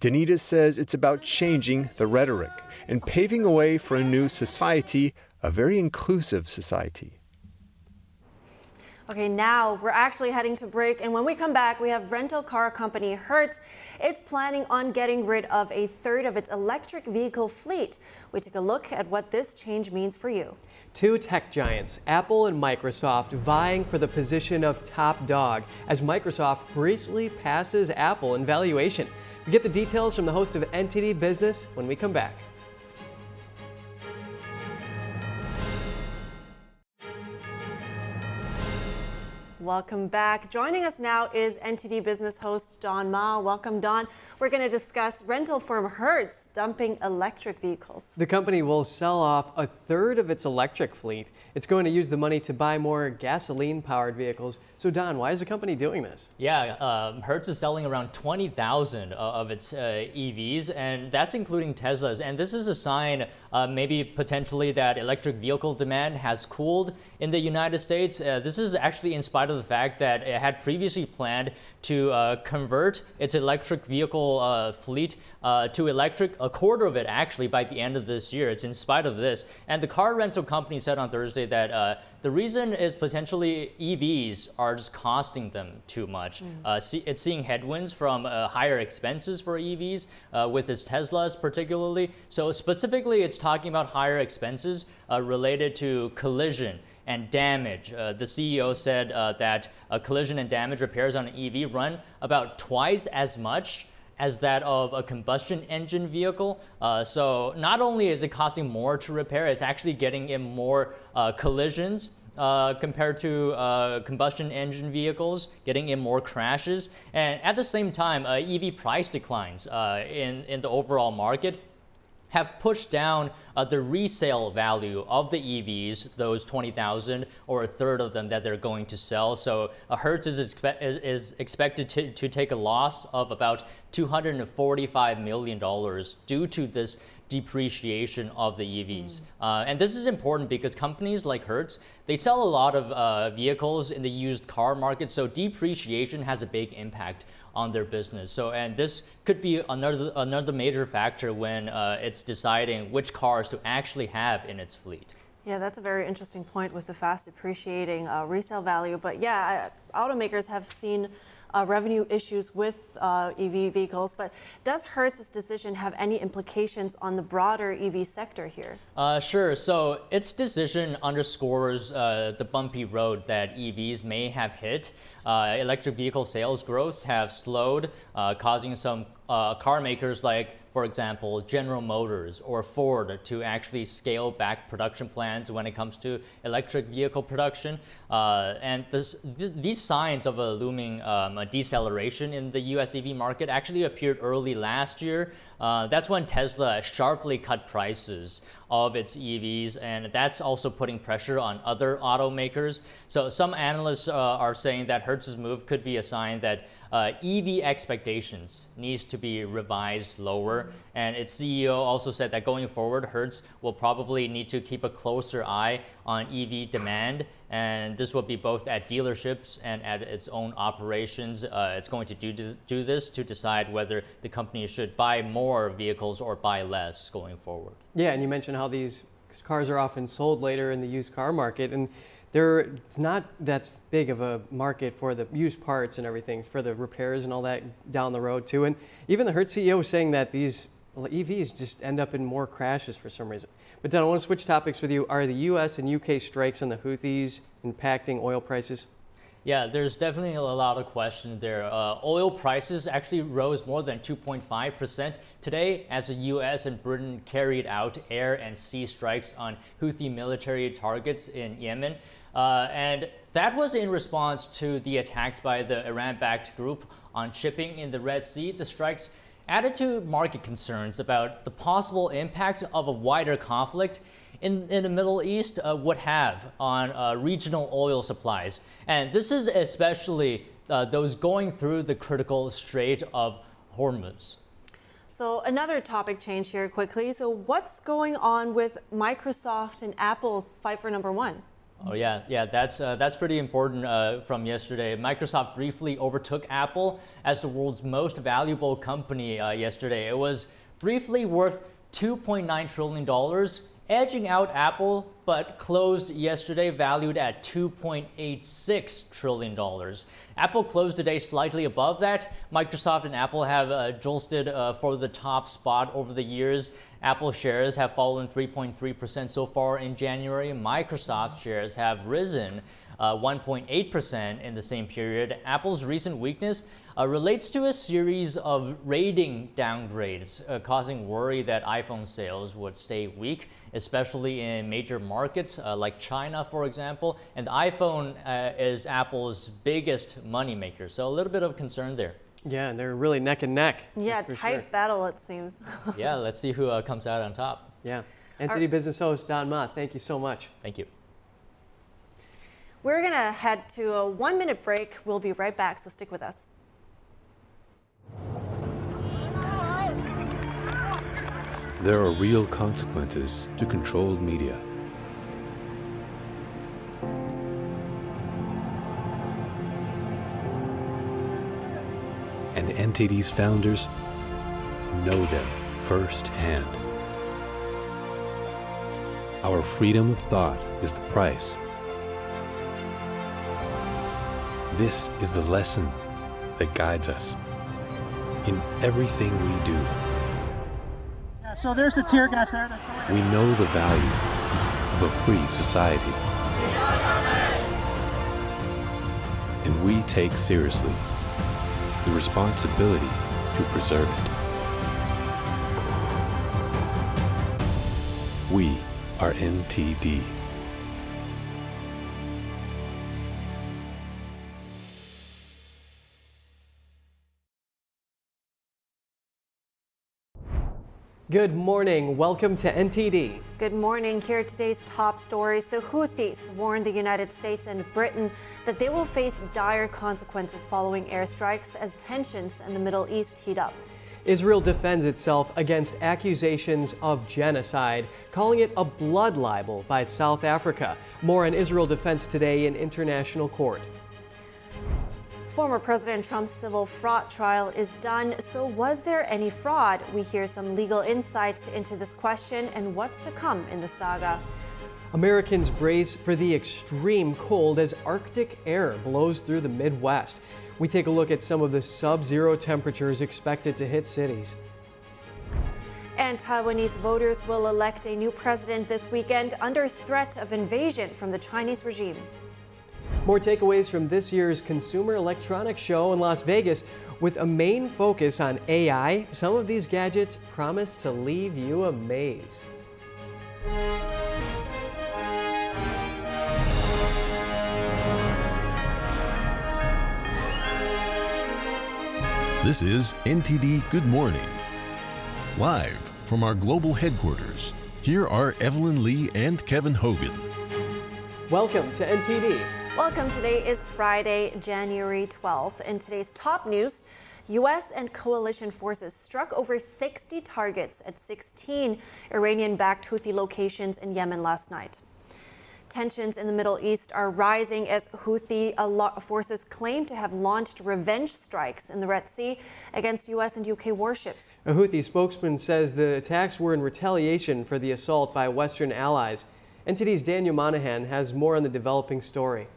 Danita says it's about changing the rhetoric and paving a way for a new society, a very inclusive society. Okay, now we're actually heading to break, and when we come back, we have rental car company Hertz. It's planning on getting rid of a third of its electric vehicle fleet. We take a look at what this change means for you. Two tech giants, Apple and Microsoft, vying for the position of top dog as Microsoft recently passes Apple in valuation. We get the details from the host of NTD Business when we come back. Welcome back. Joining us now is NTD Business host Don Ma. Welcome, Don. We're going to discuss rental firm Hertz dumping electric vehicles. The company will sell off a third of its electric fleet. It's going to use the money to buy more gasoline powered vehicles. So, Don, why is the company doing this? Yeah, um, Hertz is selling around 20,000 of its uh, EVs, and that's including Teslas. And this is a sign, uh, maybe potentially, that electric vehicle demand has cooled in the United States. Uh, this is actually in spite of the fact that it had previously planned to uh, convert its electric vehicle uh, fleet uh, to electric, a quarter of it actually by the end of this year. It's in spite of this. And the car rental company said on Thursday that uh, the reason is potentially EVs are just costing them too much. Mm. Uh, see, it's seeing headwinds from uh, higher expenses for EVs with its Teslas particularly. So specifically, it's talking about higher expenses related to collision and damage. Uh, the CEO said uh, that a collision and damage repairs on an EV run about twice as much as that of a combustion engine vehicle. Uh, so not only is it costing more to repair, it's actually getting in more uh, collisions. Uh, compared to uh, combustion engine vehicles, getting in more crashes, and at the same time, EV price declines in in the overall market have pushed down uh, the resale value of the EVs, those 20,000 or a third of them that they're going to sell. So uh, Hertz is, expe is, is, expected to, to take a loss of about $245 million due to this depreciation of the EVs. Mm. Uh, and this is important because companies like Hertz, they sell a lot of uh, vehicles in the used car market, so depreciation has a big impact on their business. So, and this could be another another major factor when uh, it's deciding which cars to actually have in its fleet. Yeah, that's a very interesting point with the fast appreciating uh, resale value. But yeah, automakers have seen uh, revenue issues with uh, EV vehicles. But does Hertz's decision have any implications on the broader EV sector here? Uh, sure. So its decision underscores uh, the bumpy road that EVs may have hit. Uh, electric vehicle sales growth have slowed, uh, causing some car makers like for example, General Motors or Ford to actually scale back production plans when it comes to electric vehicle production. Uh, and this, th these signs of a looming um, a deceleration in the US EV market actually appeared early last year. Uh, that's when Tesla sharply cut prices of its EVs, and that's also putting pressure on other automakers. So some analysts uh, are saying that Hertz's move could be a sign that uh, EV expectations needs to be revised lower. And its CEO also said that going forward, Hertz will probably need to keep a closer eye on EV demand. And this will be both at dealerships and at its own operations. Uh, it's going to do, do this to decide whether the company should buy more vehicles or buy less going forward. Yeah, and you mentioned how these cars are often sold later in the used car market. And there's not that big of a market for the used parts and everything for the repairs and all that down the road too. And even the Hertz CEO was saying that these EVs just end up in more crashes for some reason. But Don, I want to switch topics with you. Are the U.S. and U.K. strikes on the Houthis impacting oil prices? Yeah, there's definitely a lot of questions there. Uh, oil prices actually rose more than 2.5% today as the US and Britain carried out air and sea strikes on Houthi military targets in Yemen. Uh, and that was in response to the attacks by the Iran backed group on shipping in the Red Sea. The strikes added to market concerns about the possible impact of a wider conflict in, in the Middle East uh, would have on uh, regional oil supplies. And this is especially uh, those going through the critical Strait of Hormuz. So another topic change here quickly. So what's going on with Microsoft and Apple's fight for number one? Oh yeah, yeah, that's uh, that's pretty important uh, from yesterday. Microsoft briefly overtook Apple as the world's most valuable company uh, yesterday. It was briefly worth 2.9 trillion dollars edging out Apple, but closed yesterday valued at $2.86 trillion. Apple closed today slightly above that. Microsoft and Apple have uh, jolted uh, for the top spot over the years. Apple shares have fallen 3.3% so far in January. Microsoft shares have risen 1.8% uh, in the same period. Apple's recent weakness uh, relates to a series of rating downgrades, uh, causing worry that iPhone sales would stay weak, especially in major markets uh, like China, for example. And the iPhone uh, is Apple's biggest moneymaker, so a little bit of concern there. Yeah, and they're really neck and neck. Yeah, tight sure. battle it seems. yeah, let's see who uh, comes out on top. Yeah. NTD Business host Don Ma, thank you so much. Thank you. We're going to head to a one minute break. We'll be right back, so stick with us. There are real consequences to controlled media. And NTD's founders know them firsthand. Our freedom of thought is the price. This is the lesson that guides us in everything we do. So there's the tear gas there. We know the value of a free society. And we take seriously the responsibility to preserve it. We are NTD. Good morning. Welcome to NTD. Good morning. Here are today's top stories. The Houthis warned the United States and Britain that they will face dire consequences following airstrikes as tensions in the Middle East heat up. Israel defends itself against accusations of genocide, calling it a blood libel by South Africa. More on Israel defense today in international court. Former President Trump's civil fraud trial is done. So, was there any fraud? We hear some legal insights into this question and what's to come in the saga. Americans brace for the extreme cold as Arctic air blows through the Midwest. We take a look at some of the sub zero temperatures expected to hit cities. And Taiwanese voters will elect a new president this weekend under threat of invasion from the Chinese regime. More takeaways from this year's Consumer Electronics Show in Las Vegas. With a main focus on AI, some of these gadgets promise to leave you amazed. This is NTD Good Morning. Live from our global headquarters, here are Evelyn Lee and Kevin Hogan. Welcome to NTD. Welcome. Today is Friday, January 12th. In today's top news, U.S. and coalition forces struck over 60 targets at 16 Iranian backed Houthi locations in Yemen last night. Tensions in the Middle East are rising as Houthi uh, forces claim to have launched revenge strikes in the Red Sea against U.S. and U.K. warships. A Houthi spokesman says the attacks were in retaliation for the assault by Western allies. NTD's Daniel Monahan has more on the developing story.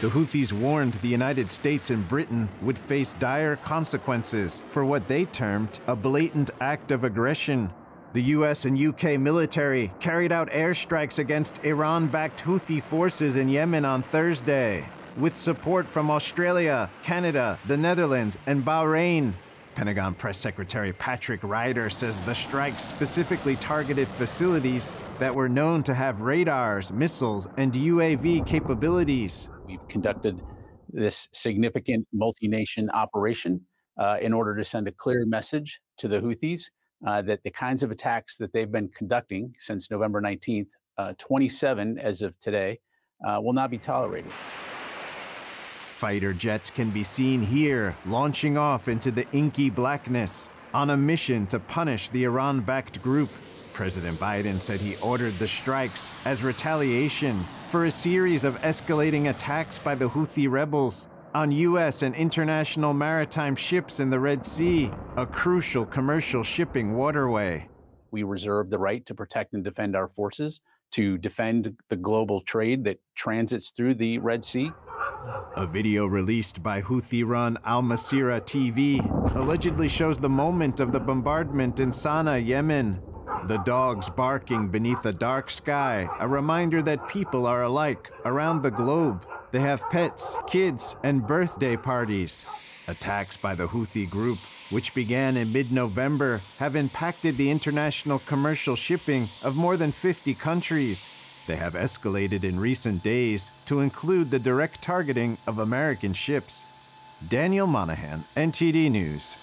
The Houthis warned the United States and Britain would face dire consequences for what they termed a blatant act of aggression. The US and UK military carried out airstrikes against Iran backed Houthi forces in Yemen on Thursday, with support from Australia, Canada, the Netherlands, and Bahrain. Pentagon Press Secretary Patrick Ryder says the strikes specifically targeted facilities that were known to have radars, missiles, and UAV capabilities. We've conducted this significant multi nation operation uh, in order to send a clear message to the Houthis uh, that the kinds of attacks that they've been conducting since November 19th, uh, 27 as of today, uh, will not be tolerated. Fighter jets can be seen here, launching off into the inky blackness on a mission to punish the Iran backed group. President Biden said he ordered the strikes as retaliation for a series of escalating attacks by the Houthi rebels on U.S. and international maritime ships in the Red Sea, a crucial commercial shipping waterway. We reserve the right to protect and defend our forces, to defend the global trade that transits through the Red Sea. A video released by Houthi run Al Masira TV allegedly shows the moment of the bombardment in Sana'a, Yemen. The dogs barking beneath a dark sky, a reminder that people are alike around the globe. They have pets, kids, and birthday parties. Attacks by the Houthi group, which began in mid November, have impacted the international commercial shipping of more than 50 countries. They have escalated in recent days to include the direct targeting of American ships. Daniel Monahan, NTD News.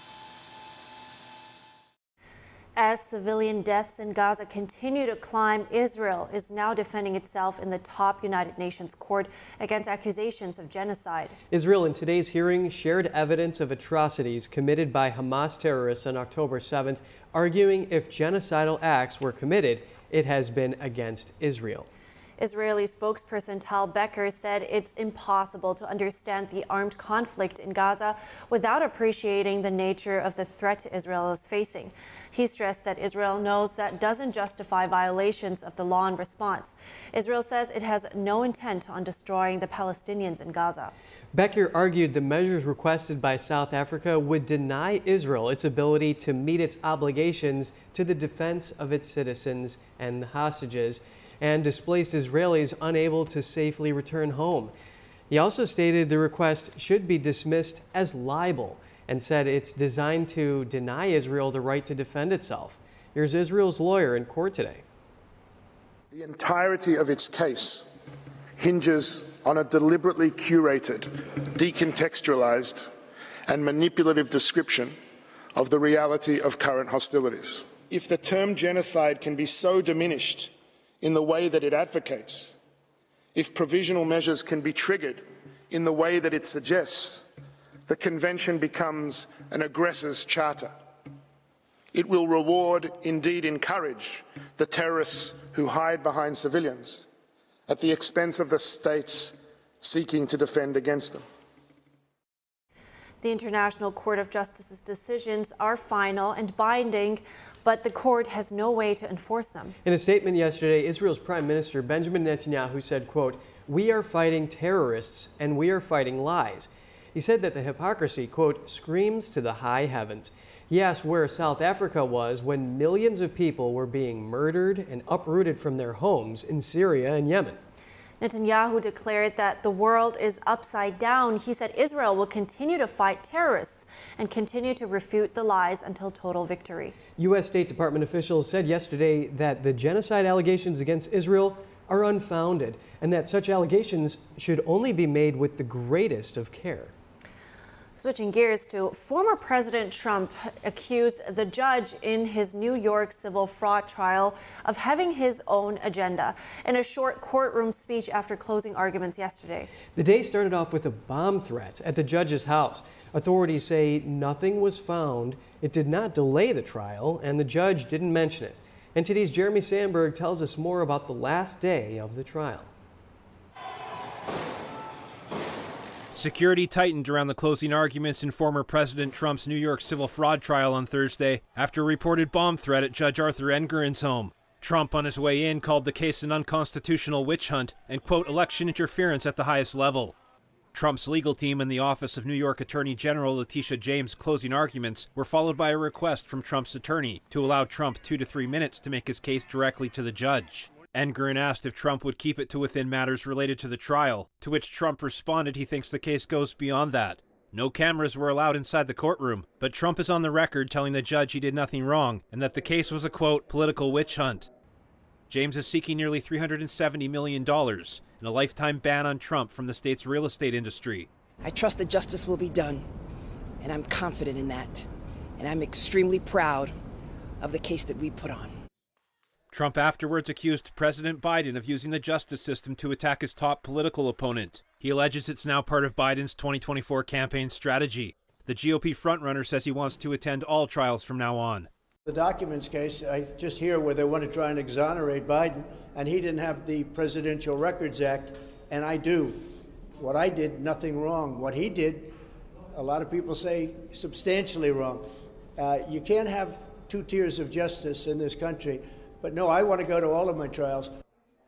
As civilian deaths in Gaza continue to climb, Israel is now defending itself in the top United Nations court against accusations of genocide. Israel, in today's hearing, shared evidence of atrocities committed by Hamas terrorists on October 7th, arguing if genocidal acts were committed, it has been against Israel. Israeli spokesperson Tal Becker said it's impossible to understand the armed conflict in Gaza without appreciating the nature of the threat Israel is facing. He stressed that Israel knows that doesn't justify violations of the law in response. Israel says it has no intent on destroying the Palestinians in Gaza. Becker argued the measures requested by South Africa would deny Israel its ability to meet its obligations to the defense of its citizens and the hostages and displaced Israelis unable to safely return home. He also stated the request should be dismissed as libel and said it's designed to deny Israel the right to defend itself. Here's Israel's lawyer in court today. The entirety of its case hinges on a deliberately curated, decontextualized, and manipulative description of the reality of current hostilities. If the term genocide can be so diminished in the way that it advocates, if provisional measures can be triggered in the way that it suggests, the Convention becomes an aggressor's charter. It will reward, indeed encourage, the terrorists who hide behind civilians at the expense of the states seeking to defend against them. The International Court of Justice's decisions are final and binding, but the court has no way to enforce them. In a statement yesterday, Israel's Prime Minister Benjamin Netanyahu said, quote, "We are fighting terrorists and we are fighting lies." He said that the hypocrisy, quote, "screams to the high heavens." He asked where South Africa was when millions of people were being murdered and uprooted from their homes in Syria and Yemen. Netanyahu declared that the world is upside down. He said Israel will continue to fight terrorists and continue to refute the lies until total victory. U.S. State Department officials said yesterday that the genocide allegations against Israel are unfounded and that such allegations should only be made with the greatest of care. Switching gears to former President Trump accused the judge in his New York civil fraud trial of having his own agenda in a short courtroom speech after closing arguments yesterday. The day started off with a bomb threat at the judge's house. Authorities say nothing was found. It did not delay the trial, and the judge didn't mention it. And today's Jeremy Sandberg tells us more about the last day of the trial. Security tightened around the closing arguments in former President Trump's New York civil fraud trial on Thursday after a reported bomb threat at Judge Arthur Engoron's home. Trump, on his way in, called the case an unconstitutional witch hunt and, quote, election interference at the highest level. Trump's legal team and the Office of New York Attorney General Letitia James' closing arguments were followed by a request from Trump's attorney to allow Trump two to three minutes to make his case directly to the judge. Engoron asked if Trump would keep it to within matters related to the trial, to which Trump responded he thinks the case goes beyond that. No cameras were allowed inside the courtroom, but Trump is on the record telling the judge he did nothing wrong and that the case was a quote, political witch hunt. James is seeking nearly $370 million and a lifetime ban on Trump from the state's real estate industry. I trust that justice will be done, and I'm confident in that. And I'm extremely proud of the case that we put on. Trump afterwards accused President Biden of using the justice system to attack his top political opponent. He alleges it's now part of Biden's 2024 campaign strategy. The GOP frontrunner says he wants to attend all trials from now on. The documents case, I just hear where they want to try and exonerate Biden, and he didn't have the Presidential Records Act, and I do. What I did, nothing wrong. What he did, a lot of people say substantially wrong. Uh, you can't have two tiers of justice in this country. But no, I want to go to all of my trials.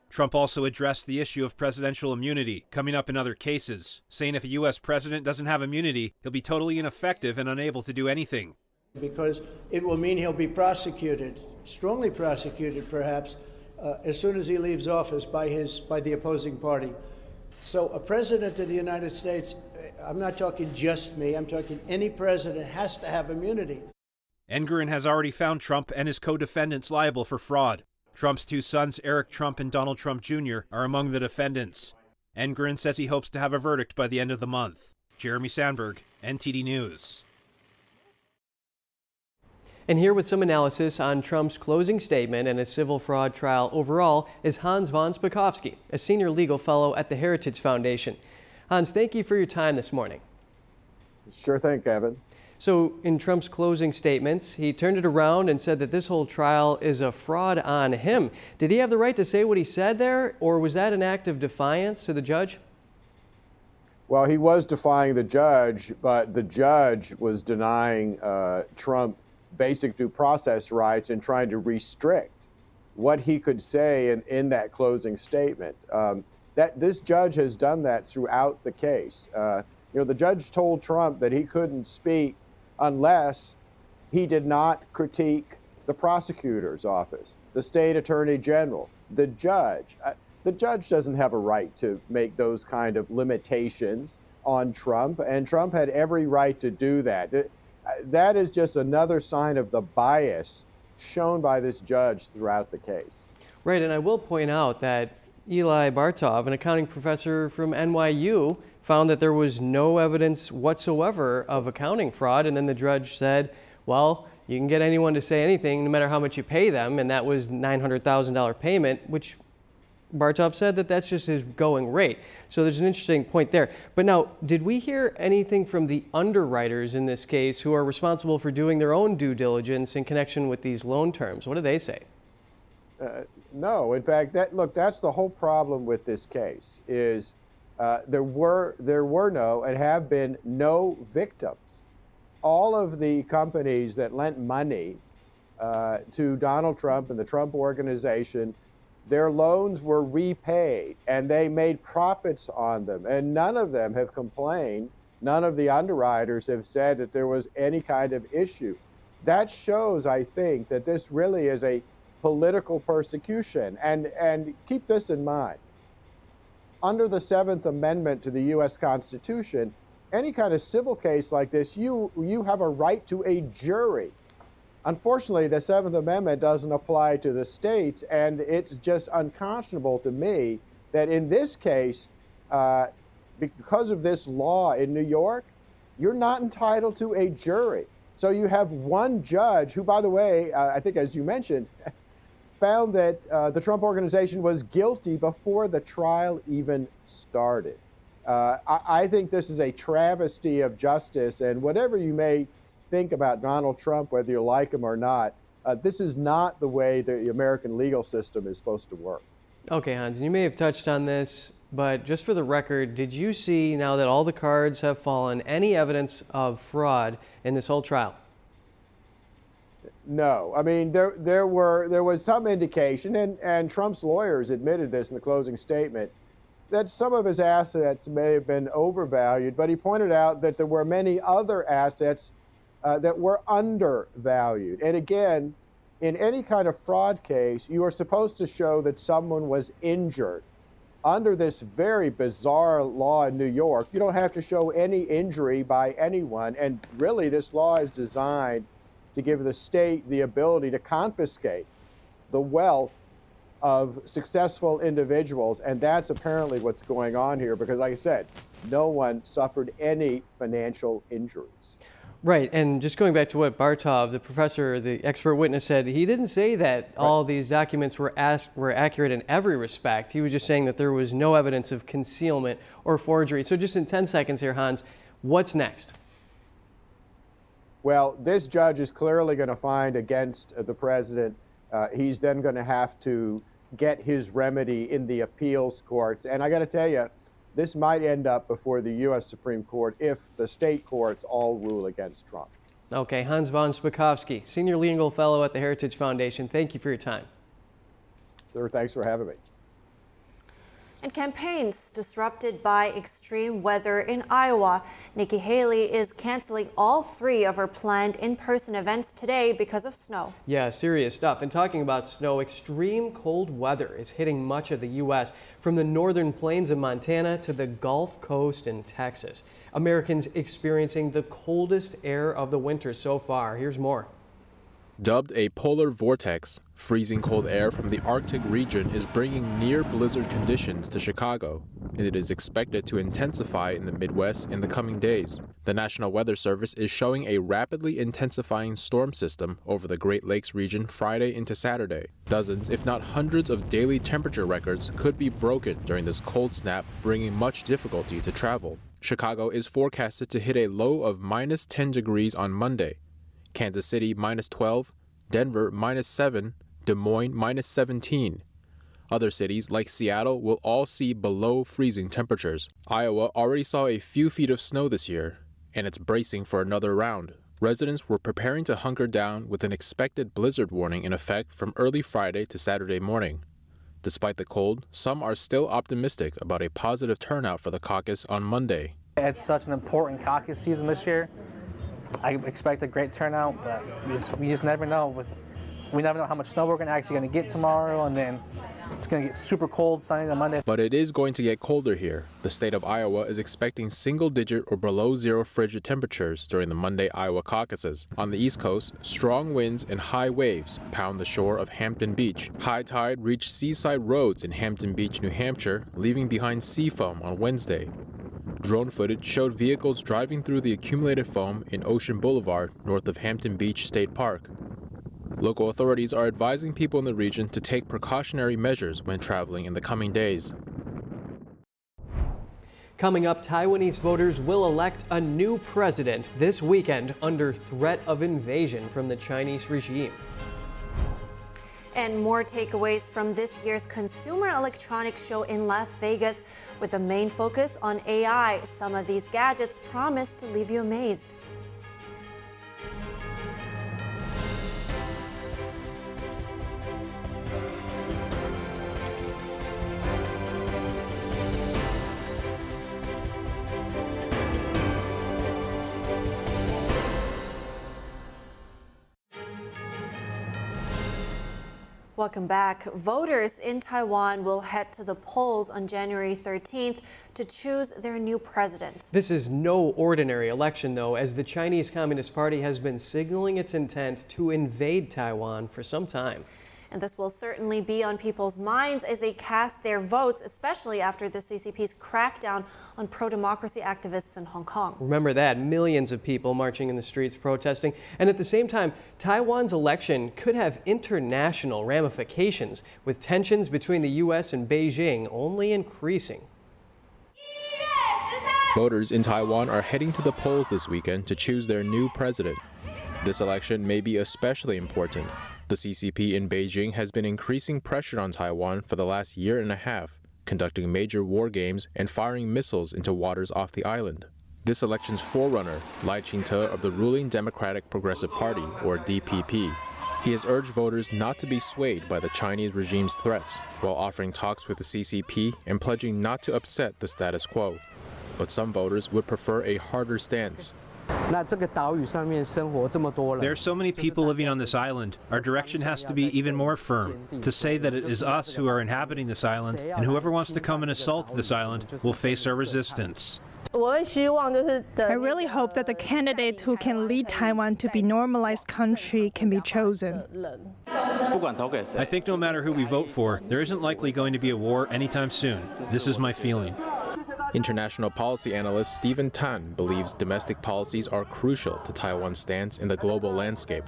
Trump also addressed the issue of presidential immunity coming up in other cases, saying if a U.S. president doesn't have immunity, he'll be totally ineffective and unable to do anything. Because it will mean he'll be prosecuted, strongly prosecuted perhaps, uh, as soon as he leaves office by, his, by the opposing party. So, a president of the United States, I'm not talking just me, I'm talking any president has to have immunity. Engoron has already found Trump and his co defendants liable for fraud. Trump's two sons, Eric Trump and Donald Trump Jr., are among the defendants. Engoron says he hopes to have a verdict by the end of the month. Jeremy Sandberg, NTD News. And here with some analysis on Trump's closing statement and his civil fraud trial overall is Hans von Spakovsky, a senior legal fellow at the Heritage Foundation. Hans, thank you for your time this morning. Sure thing, Kevin. So, in Trump's closing statements, he turned it around and said that this whole trial is a fraud on him. Did he have the right to say what he said there, or was that an act of defiance to the judge? Well, he was defying the judge, but the judge was denying uh, Trump basic due process rights and trying to restrict what he could say in, in that closing statement. Um, that this judge has done that throughout the case. Uh, you know, the judge told Trump that he couldn't speak unless he did not critique the prosecutor's office, the state attorney general, the judge. Uh, the judge doesn't have a right to make those kind of limitations on Trump, and Trump had every right to do that that is just another sign of the bias shown by this judge throughout the case. Right, and I will point out that Eli Bartov, an accounting professor from NYU, found that there was no evidence whatsoever of accounting fraud, and then the judge said, well, you can get anyone to say anything no matter how much you pay them, and that was $900,000 payment, which Bartov said that that's just his going rate. So there's an interesting point there. But now, did we hear anything from the underwriters in this case who are responsible for doing their own due diligence in connection with these loan terms? What do they say? Uh, no, in fact, that look, that's the whole problem with this case. Is uh, there were there were no and have been no victims. All of the companies that lent money uh, to Donald Trump and the Trump organization their loans were repaid and they made profits on them. And none of them have complained. None of the underwriters have said that there was any kind of issue. That shows, I think, that this really is a political persecution. And, and keep this in mind. Under the Seventh Amendment to the U.S. Constitution, any kind of civil case like this, you, you have a right to a jury. Unfortunately, the Seventh Amendment doesn't apply to the states, and it's just unconscionable to me that in this case, uh, because of this law in New York, you're not entitled to a jury. So you have one judge who, by the way, uh, I think as you mentioned, found that uh, the Trump organization was guilty before the trial even started. Uh, I, I think this is a travesty of justice, and whatever you may think about Donald Trump, whether you like him or not, uh, this is not the way the American legal system is supposed to work. Okay, Hans, and you may have touched on this, but just for the record, did you see now that all the cards have fallen any evidence of fraud in this whole trial? No, I mean there there were there was some indication, and and Trump's lawyers admitted this in the closing statement that some of his assets may have been overvalued, but he pointed out that there were many other assets uh, that were undervalued. And again, in any kind of fraud case, you are supposed to show that someone was injured. Under this very bizarre law in New York, you don't have to show any injury by anyone. And really, this law is designed to give the state the ability to confiscate the wealth of successful individuals. And that's apparently what's going on here because, like I said, no one suffered any financial injuries. Right, and just going back to what Bartov, the professor, the expert witness said, he didn't say that right. all these documents were asked, were accurate in every respect. He was just saying that there was no evidence of concealment or forgery. So just in 10 seconds here, Hans, what's next? Well, this judge is clearly going to find against the president. Uh, he's then going to have to get his remedy in the appeals courts. And I got to tell you, this might end up before the U.S. Supreme Court if the state courts all rule against Trump. Okay, Hans von Spakovsky, Senior Legal Fellow at the Heritage Foundation. Thank you for your time. Sir, thanks for having me. And campaigns disrupted by extreme weather in Iowa. Nikki Haley is canceling all three of her planned in person events today because of snow. Yeah, serious stuff. And talking about snow, extreme cold weather is hitting much of the U.S., from the northern plains of Montana to the Gulf Coast in Texas. Americans experiencing the coldest air of the winter so far. Here's more. Dubbed a polar vortex, freezing cold air from the Arctic region is bringing near blizzard conditions to Chicago, and it is expected to intensify in the Midwest in the coming days. The National Weather Service is showing a rapidly intensifying storm system over the Great Lakes region Friday into Saturday. Dozens, if not hundreds, of daily temperature records could be broken during this cold snap, bringing much difficulty to travel. Chicago is forecasted to hit a low of minus 10 degrees on Monday, Kansas City minus 12, Denver minus 7, Des Moines minus 17. Other cities like Seattle will all see below freezing temperatures. Iowa already saw a few feet of snow this year, and it's bracing for another round. Residents were preparing to hunker down with an expected blizzard warning in effect from early Friday to Saturday morning. Despite the cold, some are still optimistic about a positive turnout for the caucus on Monday. It's such an important caucus season this year. I expect a great turnout, but we just, we just never know. With we never know how much snow we're gonna actually to get tomorrow, and then it's to get super cold sunny on Monday. But it is going to get colder here. The state of Iowa is expecting single digit or below zero frigid temperatures during the Monday Iowa caucuses. On the East Coast, strong winds and high waves pound the shore of Hampton Beach. High tide reached seaside roads in Hampton Beach, New Hampshire, leaving behind sea foam on Wednesday. Drone footage showed vehicles driving through the accumulated foam in Ocean Boulevard north of Hampton Beach State Park. Local authorities are advising people in the region to take precautionary measures when traveling in the coming days. Coming up, Taiwanese voters will elect a new president this weekend under threat of invasion from the Chinese regime. And more takeaways from this year's Consumer Electronics Show in Las Vegas with a main focus on AI. Some of these gadgets promise to leave you amazed. Welcome back. Voters in Taiwan will head to the polls on January 13th to choose their new president. This is no ordinary election, though, as the Chinese Communist Party has been signaling its intent to invade Taiwan for some time. And this will certainly be on people's minds as they cast their votes, especially after the CCP's crackdown on pro democracy activists in Hong Kong. Remember that millions of people marching in the streets protesting. And at the same time, Taiwan's election could have international ramifications, with tensions between the U.S. and Beijing only increasing. Voters in Taiwan are heading to the polls this weekend to choose their new president. This election may be especially important the CCP in Beijing has been increasing pressure on Taiwan for the last year and a half, conducting major war games and firing missiles into waters off the island. This election's forerunner, Lai Ching-te of the ruling Democratic Progressive Party, or DPP, he has urged voters not to be swayed by the Chinese regime's threats, while offering talks with the CCP and pledging not to upset the status quo. But some voters would prefer a harder stance. There are so many people living on this island. Our direction has to be even more firm to say that it is us who are inhabiting this island, and whoever wants to come and assault this island will face our resistance. I really hope that the candidate who can lead Taiwan to be normalized country can be chosen. I think no matter who we vote for, there isn't likely going to be a war anytime soon. This is my feeling. International policy analyst Stephen Tan believes domestic policies are crucial to Taiwan's stance in the global landscape.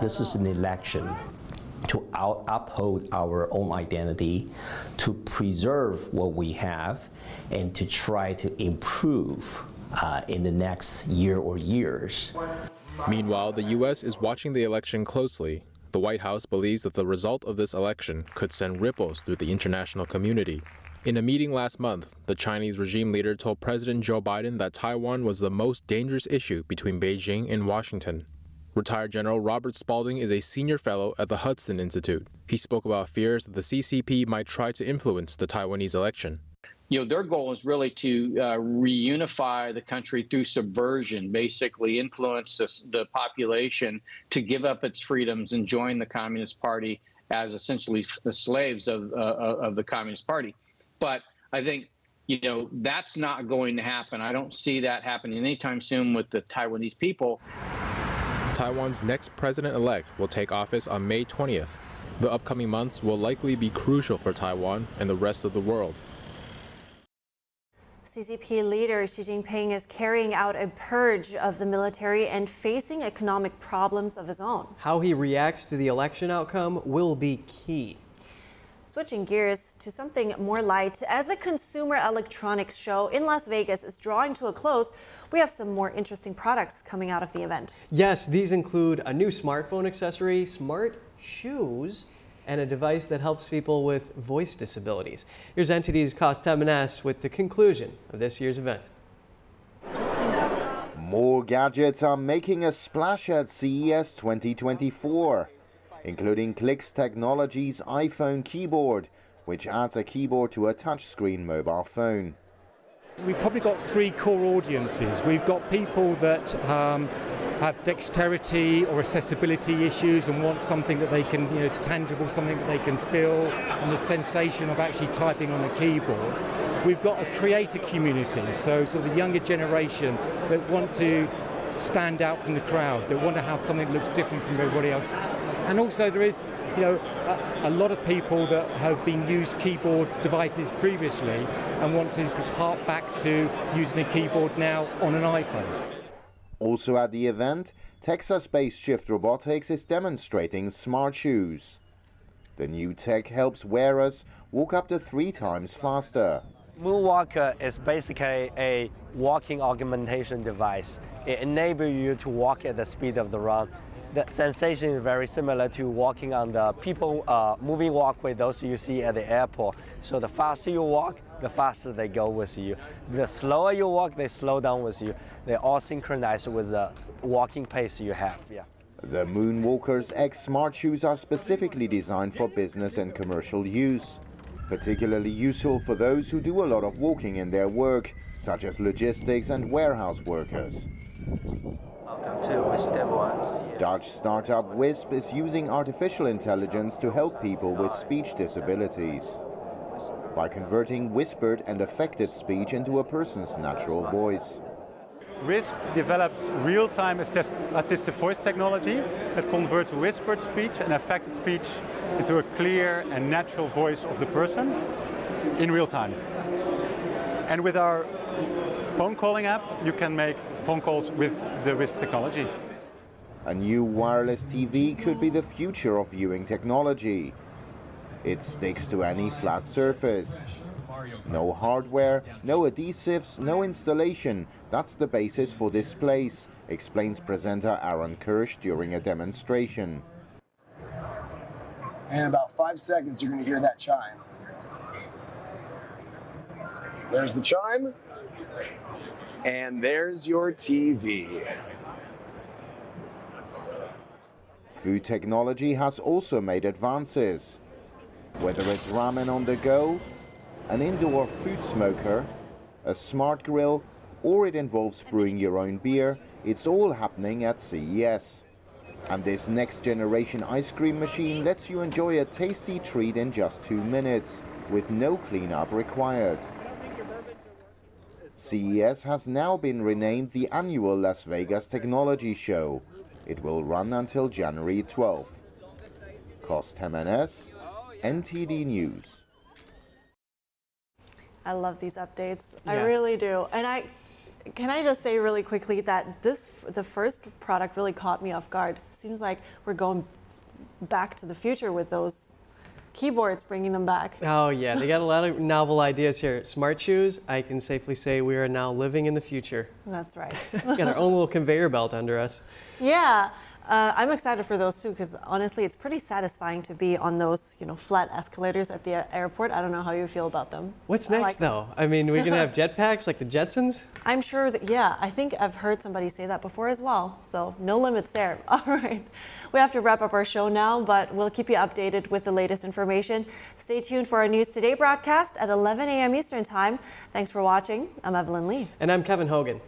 This is an election to out uphold our own identity, to preserve what we have, and to try to improve uh, in the next year or years. Meanwhile, the U.S. is watching the election closely. The White House believes that the result of this election could send ripples through the international community. In a meeting last month, the Chinese regime leader told President Joe Biden that Taiwan was the most dangerous issue between Beijing and Washington. Retired General Robert Spalding is a senior fellow at the Hudson Institute. He spoke about fears that the CCP might try to influence the Taiwanese election. you know, their goal is really to uh, reunify the country through subversion, basically influence the, the population to give up its freedoms and join the Communist Party as essentially slaves of, uh, of the Communist Party. But I think, you know, that's not going to happen. I don't see that happening anytime soon with the Taiwanese people. Taiwan's next president elect will take office on May 20th. The upcoming months will likely be crucial for Taiwan and the rest of the world. CCP leader Xi Jinping is carrying out a purge of the military and facing economic problems of his own. How he reacts to the election outcome will be key. Switching gears to something more light, as the Consumer Electronics Show in Las Vegas is drawing to a close, we have some more interesting products coming out of the event. Yes, these include a new smartphone accessory, smart shoes, and a device that helps people with voice disabilities. Here's NTD's Cost M&S with the conclusion of this year's event. More gadgets are making a splash at CES 2024, including Clicks Technologies iPhone keyboard, which adds a keyboard to a touchscreen mobile phone. We've probably got three core audiences. We've got people that um, have dexterity or accessibility issues and want something that they can, you know, tangible, something that they can feel, and the sensation of actually typing on a keyboard. We've got a creator community, so sort of the younger generation that want to stand out from the crowd, that want to have something that looks different from everybody else. And also there is, you know, a, a, lot of people that have been used keyboard devices previously and want to hark back to using a keyboard now on an iPhone. Also at the event, Texas-based Shift Robotics is demonstrating smart shoes. The new tech helps wearers walk up to three times faster. Moonwalker is basically a walking augmentation device. It enables you to walk at the speed of the run. The sensation is very similar to walking on the people uh, moving walkway, those you see at the airport. So the faster you walk, the faster they go with you. The slower you walk, they slow down with you. They all synchronize with the walking pace you have. Yeah. The Moonwalkers X smart shoes are specifically designed for business and commercial use. Particularly useful for those who do a lot of walking in their work, such as logistics and warehouse workers. Dutch startup Whispp is using artificial intelligence to help people with speech disabilities by converting whispered and affected speech into a person's natural voice. Whispp develops real-time assist assistive voice technology that converts whispered speech and affected speech into a clear and natural voice of the person in real time. And with our phone calling app, you can make phone calls with the Whispp technology. A new wireless TV could be the future of viewing technology. It sticks to any flat surface. No hardware, no adhesives, no installation. That's the basis for this place, explains presenter Aaron Kirsch during a demonstration. In about five seconds, you're going to hear that chime. There's the chime, and there's your TV. Food technology has also made advances. Whether it's ramen on the go, an indoor food smoker, a smart grill, or it involves brewing your own beer, it's all happening at CES. And this next generation ice cream machine lets you enjoy a tasty treat in just two minutes, with no cleanup required. CES has now been renamed the annual Las Vegas Technology Show. It will run until January 12th. Cost M&S, NTD News. I love these updates. Yeah. I really do. And I can I just say really quickly that this the first product really caught me off guard. Seems like we're going back to the future with those keyboards, bringing them back. Oh yeah, they got a lot of novel ideas here. Smart shoes. I can safely say we are now living in the future. That's right. got our own little conveyor belt under us. Yeah. Uh, I'm excited for those too because honestly, it's pretty satisfying to be on those, you know, flat escalators at the airport. I don't know how you feel about them. What's next like though? I mean, we're gonna have jetpacks like the Jetsons. I'm sure that yeah. I think I've heard somebody say that before as well. So no limits there. All right, we have to wrap up our show now, but we'll keep you updated with the latest information. Stay tuned for our News Today broadcast at 11 a.m. Eastern Time. Thanks for watching. I'm Evelyn Lee. And I'm Kevin Hogan.